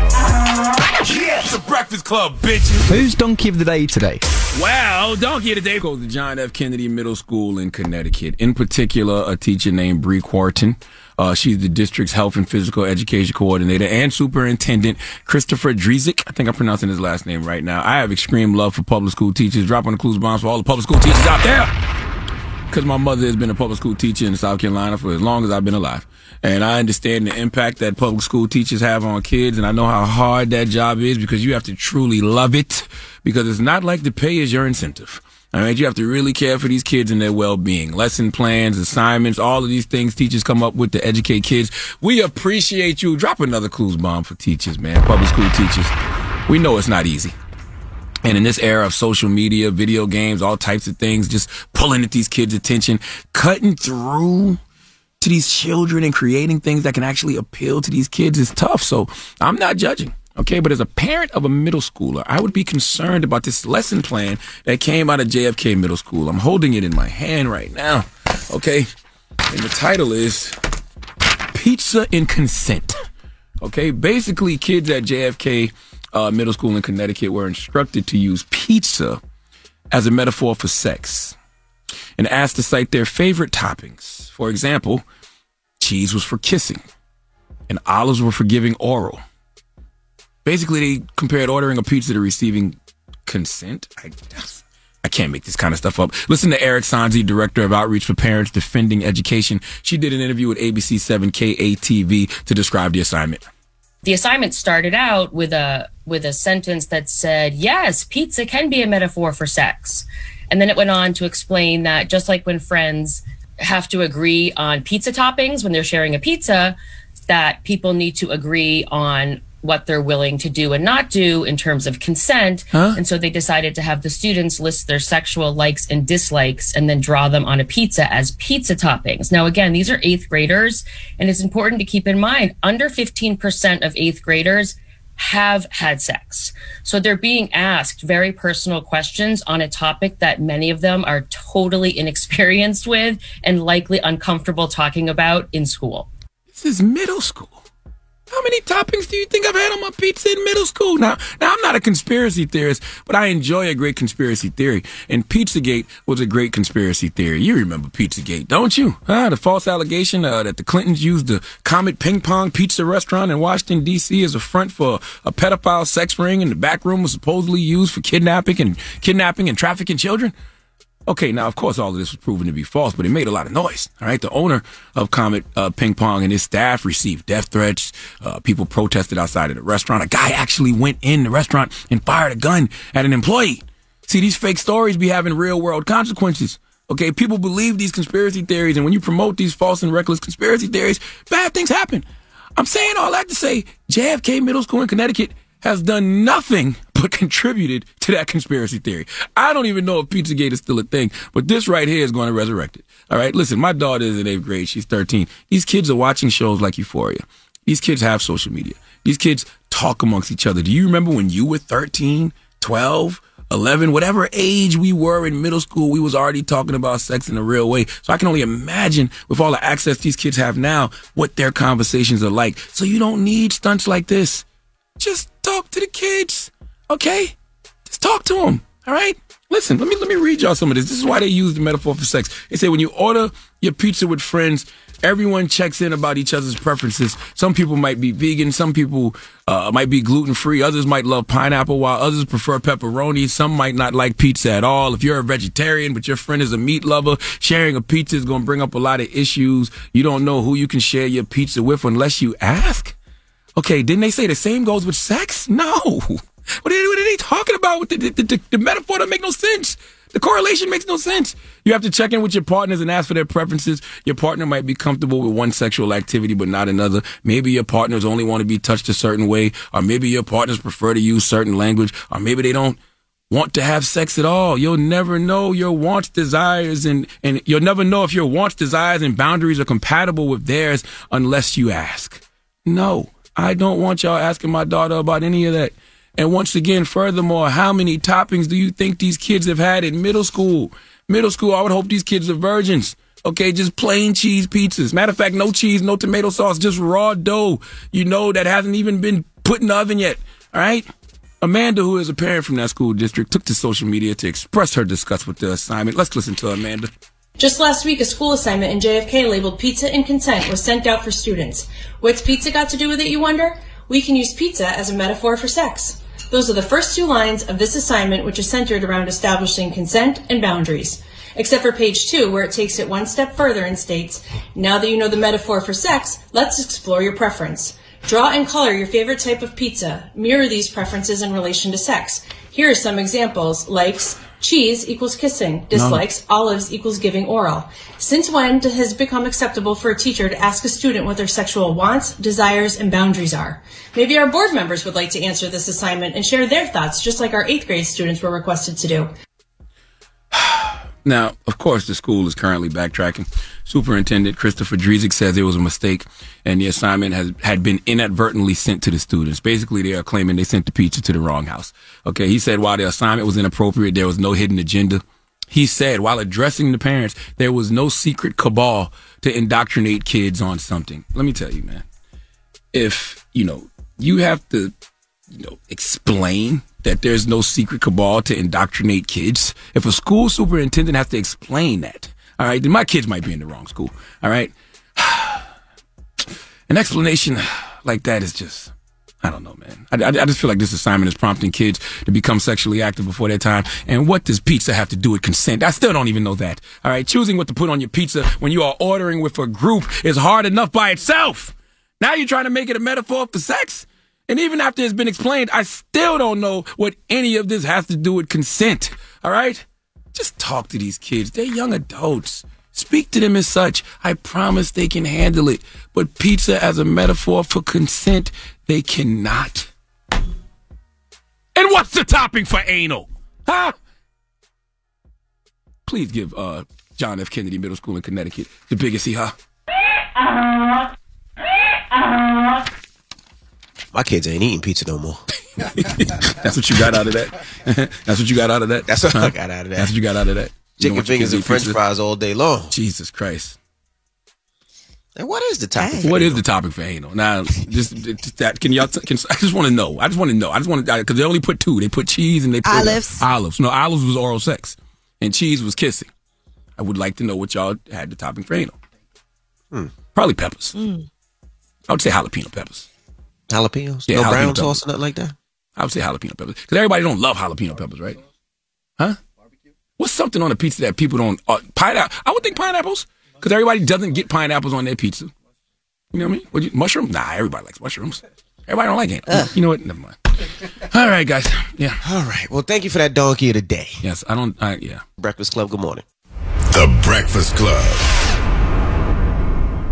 Yeah, it's the Breakfast Club, bitches. Who's donkey of the day today? Well, Donkey of the Day goes to John F. Kennedy Middle School in Connecticut. In particular, a teacher named Bree Quarton. Uh, she's the district's health and physical education coordinator and superintendent Christopher Drezek. I think I'm pronouncing his last name right now. I have extreme love for public school teachers. Drop on the clues bombs for all the public school teachers out there. Because my mother has been a public school teacher in South Carolina for as long as I've been alive. And I understand the impact that public school teachers have on kids. And I know how hard that job is because you have to truly love it because it's not like the pay is your incentive. All right. You have to really care for these kids and their well-being. Lesson plans, assignments, all of these things teachers come up with to educate kids. We appreciate you. Drop another clues bomb for teachers, man. Public school teachers. We know it's not easy. And in this era of social media, video games, all types of things, just pulling at these kids' attention, cutting through to these children and creating things that can actually appeal to these kids is tough. So I'm not judging. Okay. But as a parent of a middle schooler, I would be concerned about this lesson plan that came out of JFK Middle School. I'm holding it in my hand right now. Okay. And the title is Pizza and Consent. Okay. Basically, kids at JFK uh, Middle School in Connecticut were instructed to use pizza as a metaphor for sex and asked to cite their favorite toppings. For example, cheese was for kissing and olives were for giving oral. Basically, they compared ordering a pizza to receiving consent. I, I can't make this kind of stuff up. Listen to Erika Sanzi, Director of Outreach for Parents Defending Education. She did an interview with ABC 7 KATV to describe the assignment. the assignment started out with a with a sentence that said yes pizza can be a metaphor for sex and then it went on to explain that just like when friends have to agree on pizza toppings when they're sharing a pizza that people need to agree on what they're willing to do and not do in terms of consent Huh? and so they decided to have the students list their sexual likes and dislikes and then draw them on a pizza as pizza toppings. Now, again, these are eighth graders, and it's important to keep in mind under 15% of eighth graders have had sex. So they're being asked very personal questions on a topic that many of them are totally inexperienced with and likely uncomfortable talking about in school. This is middle school. How many toppings do you think I've had on my pizza in middle school? Now, now I'm not a conspiracy theorist, but I enjoy a great conspiracy theory. And Pizzagate was a great conspiracy theory. You remember Pizzagate, don't you? Huh? The false allegation uh, that the Clintons used the Comet Ping Pong Pizza restaurant in Washington D.C. as a front for a pedophile sex ring, and the back room was supposedly used for kidnapping and kidnapping and trafficking children. Okay, now of course all of this was proven to be false, but it made a lot of noise. All right, the owner of Comet uh, Ping Pong and his staff received death threats. Uh, people protested outside of the restaurant. A guy actually went in the restaurant and fired a gun at an employee. See, these fake stories be having real world consequences. Okay, people believe these conspiracy theories, and when you promote these false and reckless conspiracy theories, bad things happen. I'm saying all that to say JFK Middle School in Connecticut has done nothing but contributed to that conspiracy theory. I don't even know if Pizzagate is still a thing, but this right here is going to resurrect it. All right, listen, my daughter is in eighth grade. She's 13. These kids are watching shows like Euphoria. These kids have social media. These kids talk amongst each other. Do you remember when you were 13, 12, 11, whatever age we were in middle school, we was already talking about sex in a real way. So I can only imagine with all the access these kids have now, what their conversations are like. So you don't need stunts like this. Just talk to the kids, okay? Just talk to them, all right? Listen, let me let me read y'all some of this. This is why they use the metaphor for sex. They say when you order your pizza with friends, everyone checks in about each other's preferences. Some people might be vegan, some people uh, might be gluten free, others might love pineapple, while others prefer pepperoni. Some might not like pizza at all. If you're a vegetarian but your friend is a meat lover, sharing a pizza is going to bring up a lot of issues. You don't know who you can share your pizza with unless you ask. Okay, didn't they say the same goes with sex? No. What are, what are they talking about? The, the, the, the metaphor doesn't make no sense. The correlation makes no sense. You have to check in with your partners and ask for their preferences. Your partner might be comfortable with one sexual activity, but not another. Maybe your partners only want to be touched a certain way, or maybe your partners prefer to use certain language, or maybe they don't want to have sex at all. You'll never know your wants, desires, and, and you'll never know if your wants, desires, and boundaries are compatible with theirs unless you ask. No, I don't want y'all asking my daughter about any of that. And once again, furthermore, how many toppings do you think these kids have had in middle school? Middle school, I would hope these kids are virgins. Okay, just plain cheese pizzas. Matter of fact, no cheese, no tomato sauce, just raw dough. You know that hasn't even been put in the oven yet. All right? Amanda, who is a parent from that school district, took to social media to express her disgust with the assignment. Let's listen to Amanda. Just last week, a school assignment in JFK labeled Pizza and Consent was sent out for students. What's pizza got to do with it, you wonder? We can use pizza as a metaphor for sex. Those are the first two lines of this assignment, which is centered around establishing consent and boundaries. Except for page two, where it takes it one step further and states, now that you know the metaphor for sex, let's explore your preference. Draw and color your favorite type of pizza. Mirror these preferences in relation to sex. Here are some examples. Likes, cheese equals kissing. Dislikes, olives equals giving oral. Since when has it become acceptable for a teacher to ask a student what their sexual wants, desires, and boundaries are? Maybe our board members would like to answer this assignment and share their thoughts, just like our eighth grade students were requested to do. Now, of course, the school is currently backtracking. Superintendent Christopher Drezek says it was a mistake and the assignment has had been inadvertently sent to the students. Basically, they are claiming they sent the pizza to the wrong house. Okay, he said while the assignment was inappropriate, there was no hidden agenda. He said while addressing the parents, there was no secret cabal to indoctrinate kids on something. Let me tell you, man. If, you know, you have to, you know, explain that there's no secret cabal to indoctrinate kids. If a school superintendent has to explain that, all right, then my kids might be in the wrong school. All right. An explanation like that is just, I don't know, man. I, I, I, just feel like this assignment is prompting kids to become sexually active before their time. And what does pizza have to do with consent? I still don't even know that. All right. Choosing what to put on your pizza when you are ordering with a group is hard enough by itself. Now you're trying to make it a metaphor for sex? And even after it's been explained, I still don't know what any of this has to do with consent. All right? Just talk to these kids. They're young adults. Speak to them as such. I promise they can handle it. But pizza as a metaphor for consent, they cannot. And what's the topping for anal? Huh? Please give uh, John F. Kennedy Middle School in Connecticut the biggest hee haw. My kids ain't eating pizza no more. That's what you got out of that. That's what you got out of that. That's what I got out of that. That's what you got out of that. Chicken don't want your fingers and French pizza? fries all day long. Jesus Christ. And what is the topic? What is the topic for anal? Now, just, just that can y'all? T- can, I just want to know. I just want to know. I just want to because they only put two. They put cheese and they put uh, Olives. olives. No, olives was oral sex, and cheese was kissing. I would like to know what y'all had the topping for anal. Hmm. Probably peppers. Mm. I would say jalapeno peppers. Jalapenos? Yeah, no jalapeno brown peppers. sauce or nothing like that? I would say jalapeno peppers because everybody don't love jalapeno peppers, right? Huh? What's something on a pizza that people don't? Uh, pineapple. I would think pineapples because everybody doesn't get pineapples on their pizza. You know what I mean? Would you, mushroom? Nah, everybody likes mushrooms. Everybody don't like it. You know what? Never mind. All right, guys. Yeah. All right. Well, thank you for that donkey of the day. Yes, I don't. I, yeah. Breakfast Club. Good morning. The Breakfast Club.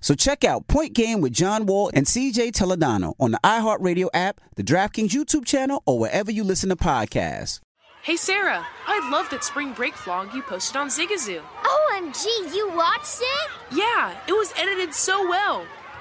So check out Point Game with John Wall and CJ Toledano on the iHeartRadio app, the DraftKings YouTube channel, or wherever you listen to podcasts. Hey Sarah, I love that spring break vlog you posted on Zigazoo. OMG, you watched it? Yeah, it was edited so well.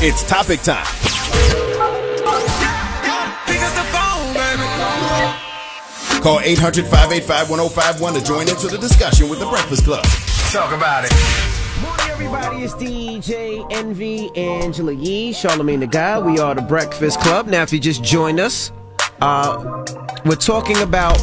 It's topic time. Call 800 585 1051 to join into the discussion with the Breakfast Club. Talk about it. Morning, everybody. It's DJ Envy, Angela Yee, Charlamagne the Guy. We are the Breakfast Club. Now, if you just join us, uh, we're talking about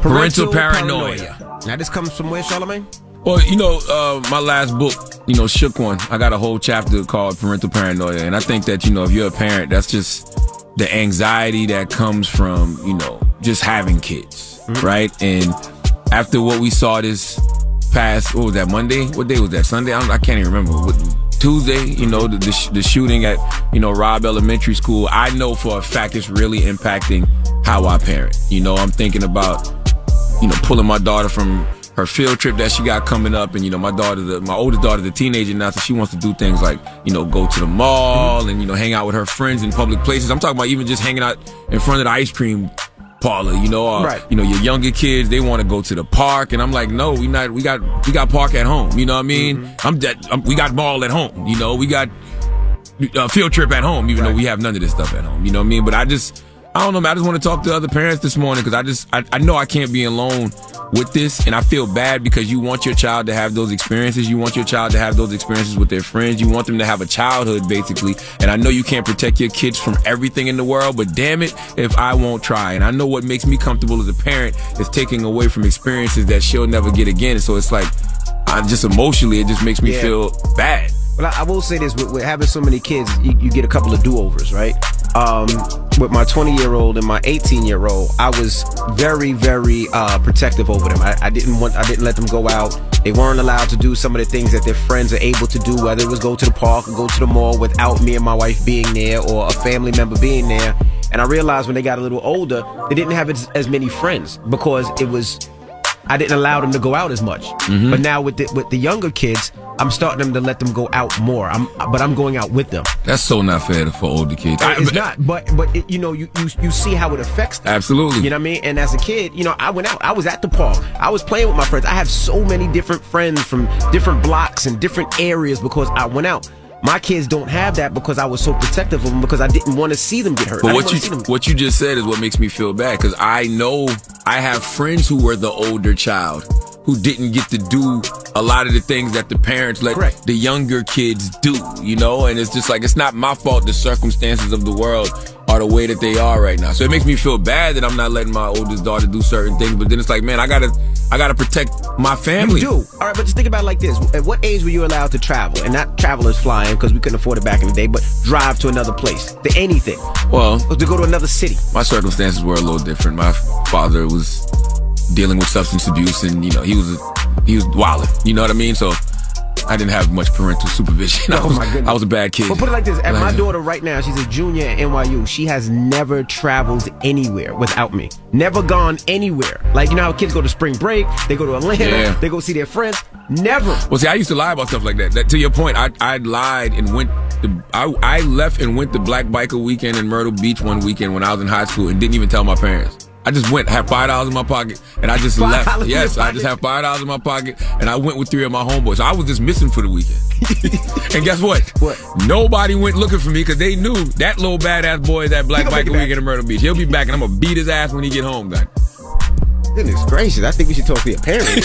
parental, Parental paranoia. paranoia. Now, this comes from where, Charlamagne? Well, you know, uh, my last book, you know, shook one. I got a whole chapter called Parental Paranoia, and I think that you know, if you're a parent, that's just the anxiety that comes from you know just having kids, right? And after what we saw this past, what was that Monday? What day was that? Sunday? I, don't, I can't even remember. What, Tuesday, you know, the, the, sh- the shooting at you know Robb Elementary School. I know for a fact it's really impacting how I parent. You know, I'm thinking about you know pulling my daughter from her field trip that she got coming up, and you know my daughter, the, my oldest daughter, the teenager now, so she wants to do things like you know go to the mall and you know hang out with her friends in public places. I'm talking about even just hanging out in front of the ice cream parlor, you know, uh, Right. you know, your younger kids, they want to go to the park. And I'm like, no, we not, we got, we got park at home. You know what I mean? Mm-hmm. I'm dead. I'm, we got mall at home. You know, we got uh, field trip at home, even though we have none of this stuff at home. You know what I mean? But I just, I don't know, man. I just want to talk to other parents this morning because I just, I, I know I can't be alone with this, and I feel bad because you want your child to have those experiences. You want your child to have those experiences with their friends. You want them to have a childhood, basically. And I know you can't protect your kids from everything in the world, but damn it, if I won't try. And I know what makes me comfortable as a parent is taking away from experiences that she'll never get again. So it's like, I just emotionally, it just makes me Yeah. feel bad. Well, I, I will say this: with, with having so many kids, you, you get a couple of do-overs, right? Um, with my 20-year-old and my 18-year-old, I was very, very uh, protective over them. I, I didn't want, I didn't let them go out. They weren't allowed to do some of the things that their friends are able to do, whether it was go to the park or go to the mall without me and my wife being there or a family member being there. And I realized when they got a little older, they didn't have as, as many friends because it was I didn't allow them to go out as much. Mhm. But now with the with the younger kids, I'm starting them to let them go out more. I'm but I'm going out with them. That's so not fair for older kids. I- it's not, but but it, you know you, you you see how it affects them. Absolutely. You know what I mean? And as a kid, you know, I went out. I was at the park. I was playing with my friends. I have so many different friends from different blocks and different areas because I went out. My kids don't have that because I was so protective of them because I didn't want to see them get hurt. But what you what you just said is what makes me feel bad because I know I have friends who were the older child who didn't get to do a lot of the things that the parents let the younger kids do, you know, and it's just like it's not my fault the circumstances of the world are the way that they are right now. So it makes me feel bad that I'm not letting my oldest daughter do certain things, but then it's like, man, I gotta I gotta protect my family. You do. All right, but just think about it like this. At what age were you allowed to travel? And not travel as flying because we couldn't afford it back in the day, but drive to another place. To anything. Well, to go to another city. My circumstances were a little different. My father was dealing with substance abuse, and you know he was he was wilding. You know what I mean? So I didn't have much parental supervision. I Oh was, my goodness. I was a bad kid. But put it like this: at my daughter right now, she's a junior at NYU. She has never traveled anywhere without me. Never gone anywhere. Like you know how kids go to spring break, they go to Atlanta, Yeah. they go see their friends. Never. Well, see, I used to lie about stuff like that. That to your point, I I lied and went. To, I I left and went to Black Biker Weekend in Myrtle Beach one weekend when I was in high school and didn't even tell my parents. I just went, had five dollars in my pocket, and I just $5 left. Yes, I just had five dollars in my pocket, and I went with three of my homeboys. I was just missing for the weekend. and guess what? What? Nobody went looking for me because they knew that little badass boy is at Black gonna make Biker it back. In Myrtle Beach. He'll be back, and I'm gonna beat his ass when he get home. Guy. Goodness gracious, I think we should talk to your parents.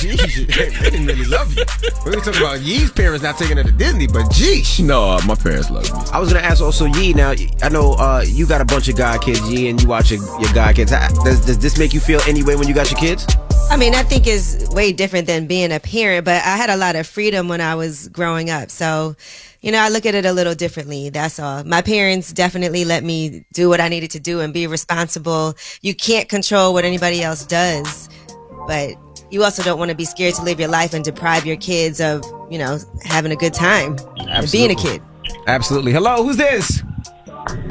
Jeez, they didn't really love you. We were talking about Yee's parents not taking her to Disney, but geesh. No, uh, my parents love me. I was gonna ask also Yee. Now I know uh, you got a bunch of guy kids, Yee, and you watch your, your guy kids. Does, does this make you feel any way when you got your kids? I mean, I think is way different than being a parent, but I had a lot of freedom when I was growing up. So, you know, I look at it a little differently. That's all. My parents definitely let me do what I needed to do and be responsible. You can't control what anybody else does, but you also don't want to be scared to live your life and deprive your kids of, you know, having a good time and being a kid. Absolutely. Hello, who's this?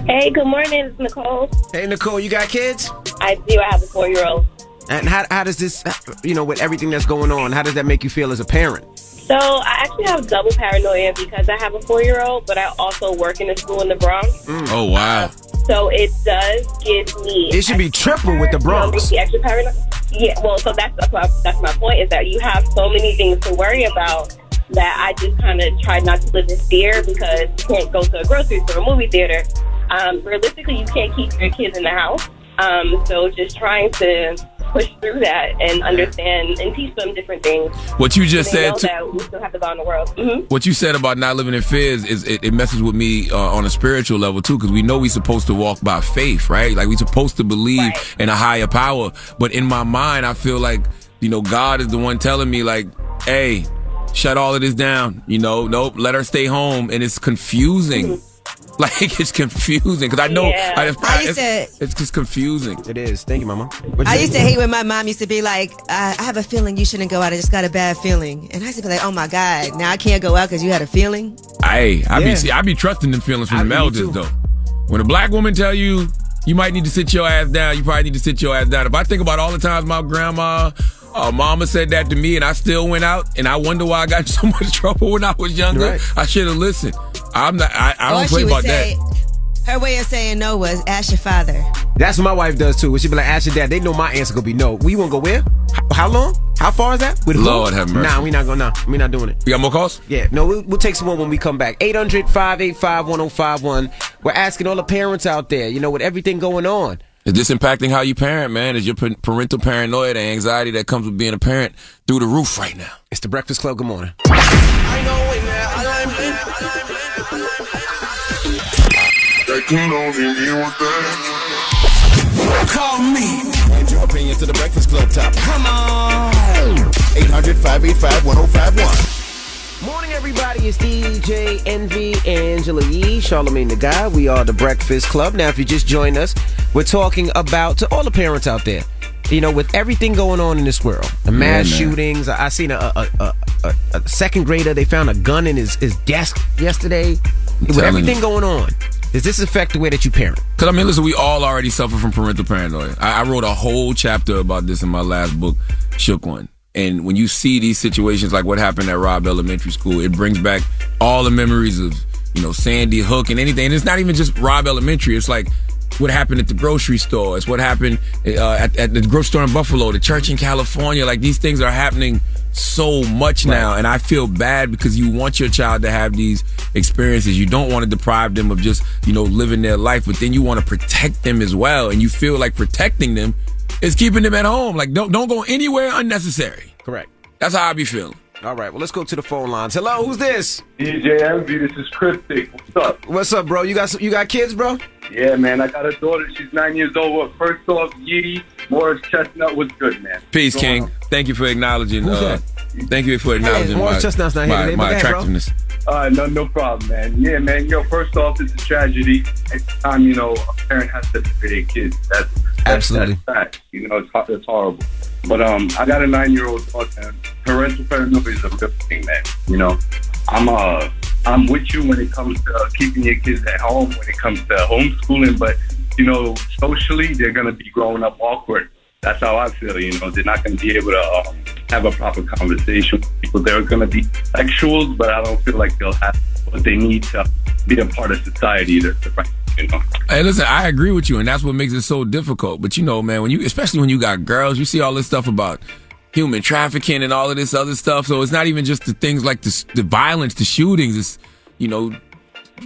Hey, good morning. It's Nicole. Hey, Nicole, you got kids? I do. I have a four year old. And how, how does this, you know, with everything that's going on, how does that make you feel as a parent? So I actually have double paranoia because I have a four year old, but I also work in a school in the Bronx. Oh wow. So it does give me. It should be triple with the you know, Bronx. the extra paranoia. Yeah, well, so that's that's my, that's my point is that you have so many things to worry about that I just kind of try not to live in fear because you can't go to a grocery store, or a movie theater. Um, realistically, you can't keep your kids in the house. Um, so just trying to push through that and understand and teach them different things. What you just said that we still have to go in the world. hmm What you said about not living in fears is it, it messes with me uh, on a spiritual level too, because we know we're supposed to walk by faith, right? Like we're supposed to believe in a higher power. But in my mind, I feel like you know God is the one telling me like, "Hey, shut all of this down." You know, nope, let her stay home, and it's confusing. Like it's confusing because I know Yeah. I, I used it's, it's just confusing. It is. Thank you, Mama. I used to hate when my mom used to be like, I, I have a feeling you shouldn't go out. I just got a bad feeling. And I used to be like, oh my God, now I can't go out because you had a feeling. Hey, I Yeah. be see, I be trusting them feelings from I- the elders though. When a black woman tell you you might need to sit your ass down, you probably need to sit your ass down. If I think about all the times my grandma, uh, mama said that to me, and I still went out, and I wonder why I got in so much trouble when I was younger. Right. I should have listened. I'm not. I, I don't she play about say, that. Her way of saying no was, ask your father. That's what my wife does too. When she be like, ask your dad. They know my answer gonna be no. We won't go where? How long? How far is that? With who? Lord have mercy. Nah, we not gonna. Nah, we not doing it. You got more calls? Yeah, no, we'll, we'll take some more when we come back. 800 585 1051. We're asking all the parents out there, you know, with everything going on. Is this impacting how you parent, man? Is your parental paranoia, the anxiety that comes with being a parent, through the roof right now? It's the Breakfast Club. Good morning. I know wait, man. I don't know. Call me. And your opinion to the Breakfast Club top. Come on. 800 585 1051. Morning, everybody. It's DJ Envy, Angela Yee, Charlamagne the Guy. We are the Breakfast Club. Now, if you just joined us, we're talking about to all the parents out there. You know, with everything going on in this world, the mass man. shootings. I, I seen a, a, a, a, a second grader. They found a gun in his, his desk yesterday. With everything you. going on, does this affect the way that you parent? Because, I mean, listen, we all already suffer from parental paranoia. I, I wrote a whole chapter about this in my last book, Shook One. And when you see these situations like what happened at Robb Elementary School, it brings back all the memories of, you know, Sandy Hook and anything. And it's not even just Rob Elementary. It's like what happened at the grocery store. It's what happened uh, at, at the grocery store in Buffalo, the church in California. Like these things are happening so much now. And I feel bad because you want your child to have these experiences. You don't want to deprive them of just, you know, living their life, but then you want to protect them as well. And you feel like protecting them is keeping them at home. Like don't don't go anywhere unnecessary. Correct. That's how I be feeling. All right, well, let's go to the phone lines. Hello, who's this? DJ Envy, this is Christic. What's up? What's up, bro? You got some, you got kids, bro? Yeah, man, I got a daughter. She's nine years old. Well, first off, Yee, Morris Chestnut was good, man. Peace, What's King. going Thank you for acknowledging. Who's Uh, thank you for acknowledging Morris my, Chestnut's not here my, today, my but go ahead, bro. attractiveness. Uh, no, no problem, man. Yeah, man. Yo, first off, it's a tragedy. Every time, you know, a parent has to bury their kids. That's, that's Absolutely. That's fact. You know, it's, it's horrible. But um, I got a nine-year-old daughter. Parental paranoia is a real thing, man. You know, I'm uh, I'm with you when it comes to uh, keeping your kids at home. When it comes to homeschooling, but you know, socially, they're gonna be growing up awkward. That's how I feel. You know, they're not gonna be able to um, have a proper conversation with people. They're gonna be sexuals, but I don't feel like they'll have what they need to be a part of society. To, to you know. Hey, listen, I agree with you, and that's what makes it so difficult. But you know, man, when you, especially when you got girls, you see all this stuff about human trafficking and all of this other stuff. So it's not even just the things like the, the violence, the shootings. It's you know,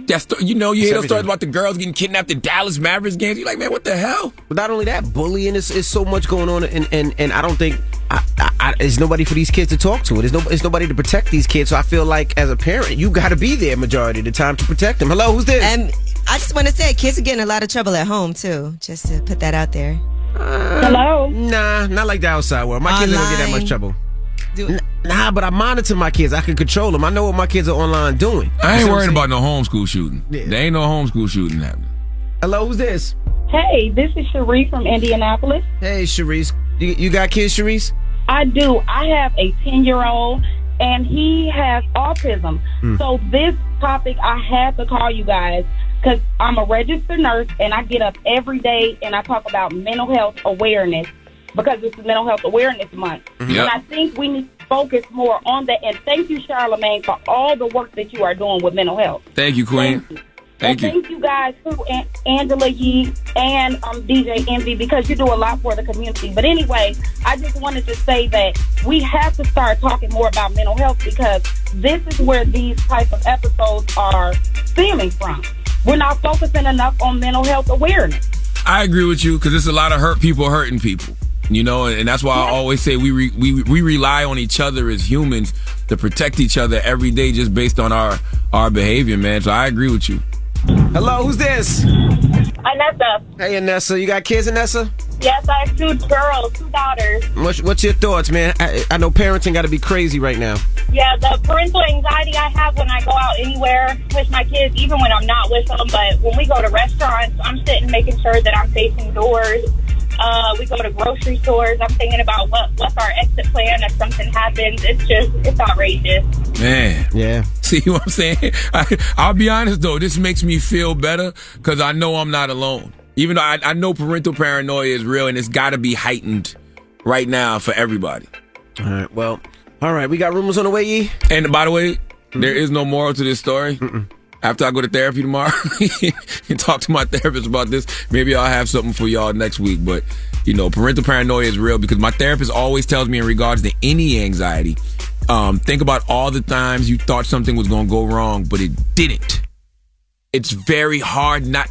that's you know, you It's hear those everything. stories about the girls getting kidnapped at Dallas Mavericks games. You're like, man, what the hell? But not only that, bullying is, is so much going on, and and, and I don't think I, I, I, there's nobody for these kids to talk to. There's no there's nobody to protect these kids. So I feel like as a parent, you got to be there majority of the time to protect them. Hello, who's this? And I just want to say, kids are getting a lot of trouble at home too. Just to put that out there. Hello. Nah, not like the outside world. My kids don't get that much trouble. N- Nah, but I monitor my kids. I can control them. I know what my kids are online doing. I ain't see what worried about no homeschool shooting. Yeah. There ain't no homeschool shooting happening. Hello, who's this? Hey, this is Cherie from Indianapolis. Hey, Sharice. You, you got kids, Sharice? I do. I have a 10 year old and he has autism. Hmm. So, this topic, I had to call you guys because I'm a registered nurse and I get up every day and I talk about mental health awareness because it's Mental Health Awareness Month. Yep. And I think we need to focus more on that. And thank you, Charlamagne, for all the work that you are doing with mental health. Thank you, Queen. Thank and you. thank you guys too, An- Angela Yee and um, DJ Envy, because you do a lot for the community. But anyway, I just wanted to say that we have to start talking more about mental health because this is where these type of episodes are stemming from. We're not focusing enough on mental health awareness. I agree with you because there's a lot of hurt people hurting people. You know, and that's why I always say we re, we we rely on each other as humans to protect each other every day, just based on our our behavior, man. So I agree with you. Hello, who's this? Anessa. Hey, Anessa. You got kids, Anessa? Yes, I have two girls, two daughters. What's, what's your thoughts, man? I, I know parenting got to be crazy right now. Yeah, the parental anxiety I have when I go out anywhere with my kids, even when I'm not with them. But when we go to restaurants, I'm sitting making sure that I'm facing doors. Uh, we go to grocery stores. I'm thinking about what what's our exit plan if something happens. It's just it's outrageous. Man. Yeah. See what I'm saying? I, I'll be honest though, this makes me feel better because I know I'm not alone. Even though I, I know parental paranoia is real and it's got to be heightened right now for everybody. All right. Well, all right. We got rumors on the way. And by the way, there is no moral to this story. after I go to therapy tomorrow and talk to my therapist about this, maybe I'll have something for y'all next week. But you know, parental paranoia is real because my therapist always tells me in regards to any anxiety, um, think about all the times you thought something was going to go wrong, but it didn't. It's very hard not.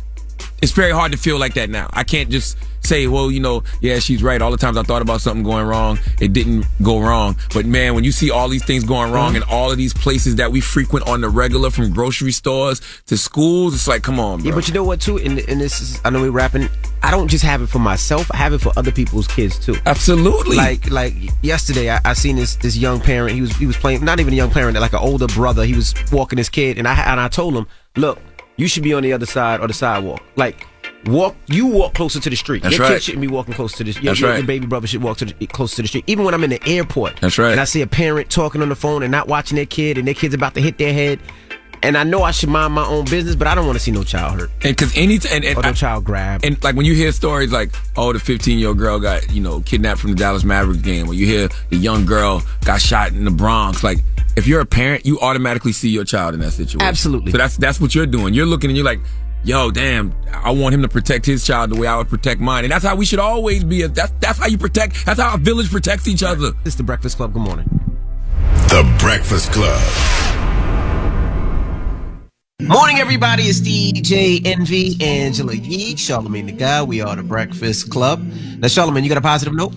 It's very hard to feel like that now. I can't just say, well, you know, yeah, she's right. All the times I thought about something going wrong, it didn't go wrong. But man, when you see all these things going wrong uh-huh. in all of these places that we frequent on the regular, from grocery stores to schools, it's like, come on, bro. Yeah, but you know what too? And, and this is I know we're rapping. I don't just have it for myself. I have it for other people's kids too. Absolutely. Like like yesterday, I, I seen this this young parent. He was he was playing not even a young parent, like an older brother. He was walking his kid, and I and I told him, look, you should be on the other side or the sidewalk. Like walk, you walk closer to the street. That's your right. kid shouldn't be walking close to the. Your, That's your, right. your baby brother should walk to the, close to the street. Even when I'm in the airport. That's right. And I see a parent talking on the phone and not watching their kid, and their kid's about to hit their head. And I know I should mind my own business, but I don't want to see no child hurt. And because any and, and or no I- child grab. And like when you hear stories like, oh, the 15 year old girl got you know kidnapped from the Dallas Mavericks game, or you hear the young girl got shot in the Bronx, like. If you're a parent, you automatically see your child in that situation. Absolutely. So that's that's what you're doing. You're looking and you're like, yo, damn, I want him to protect his child the way I would protect mine. And that's how we should always be. That's that's how you protect. That's how a village protects each other. This is the Breakfast Club. Good morning. The Breakfast Club. Morning, everybody. It's DJ Envy, Angela Yee, Charlamagne the Guy. We are the Breakfast Club. Now, Charlamagne, you got a positive note?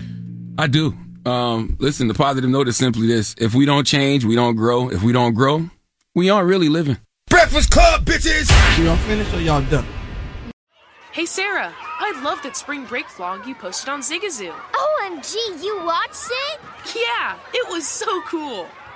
I do. Um, listen, the positive note is simply this: if we don't change, we don't grow. If we don't grow, we aren't really living. Breakfast Club, bitches! Y'all finished or y'all done? Hey Sarah, I love that spring break vlog you posted on Zigazoo. OMG, you watched it? Yeah, it was so cool.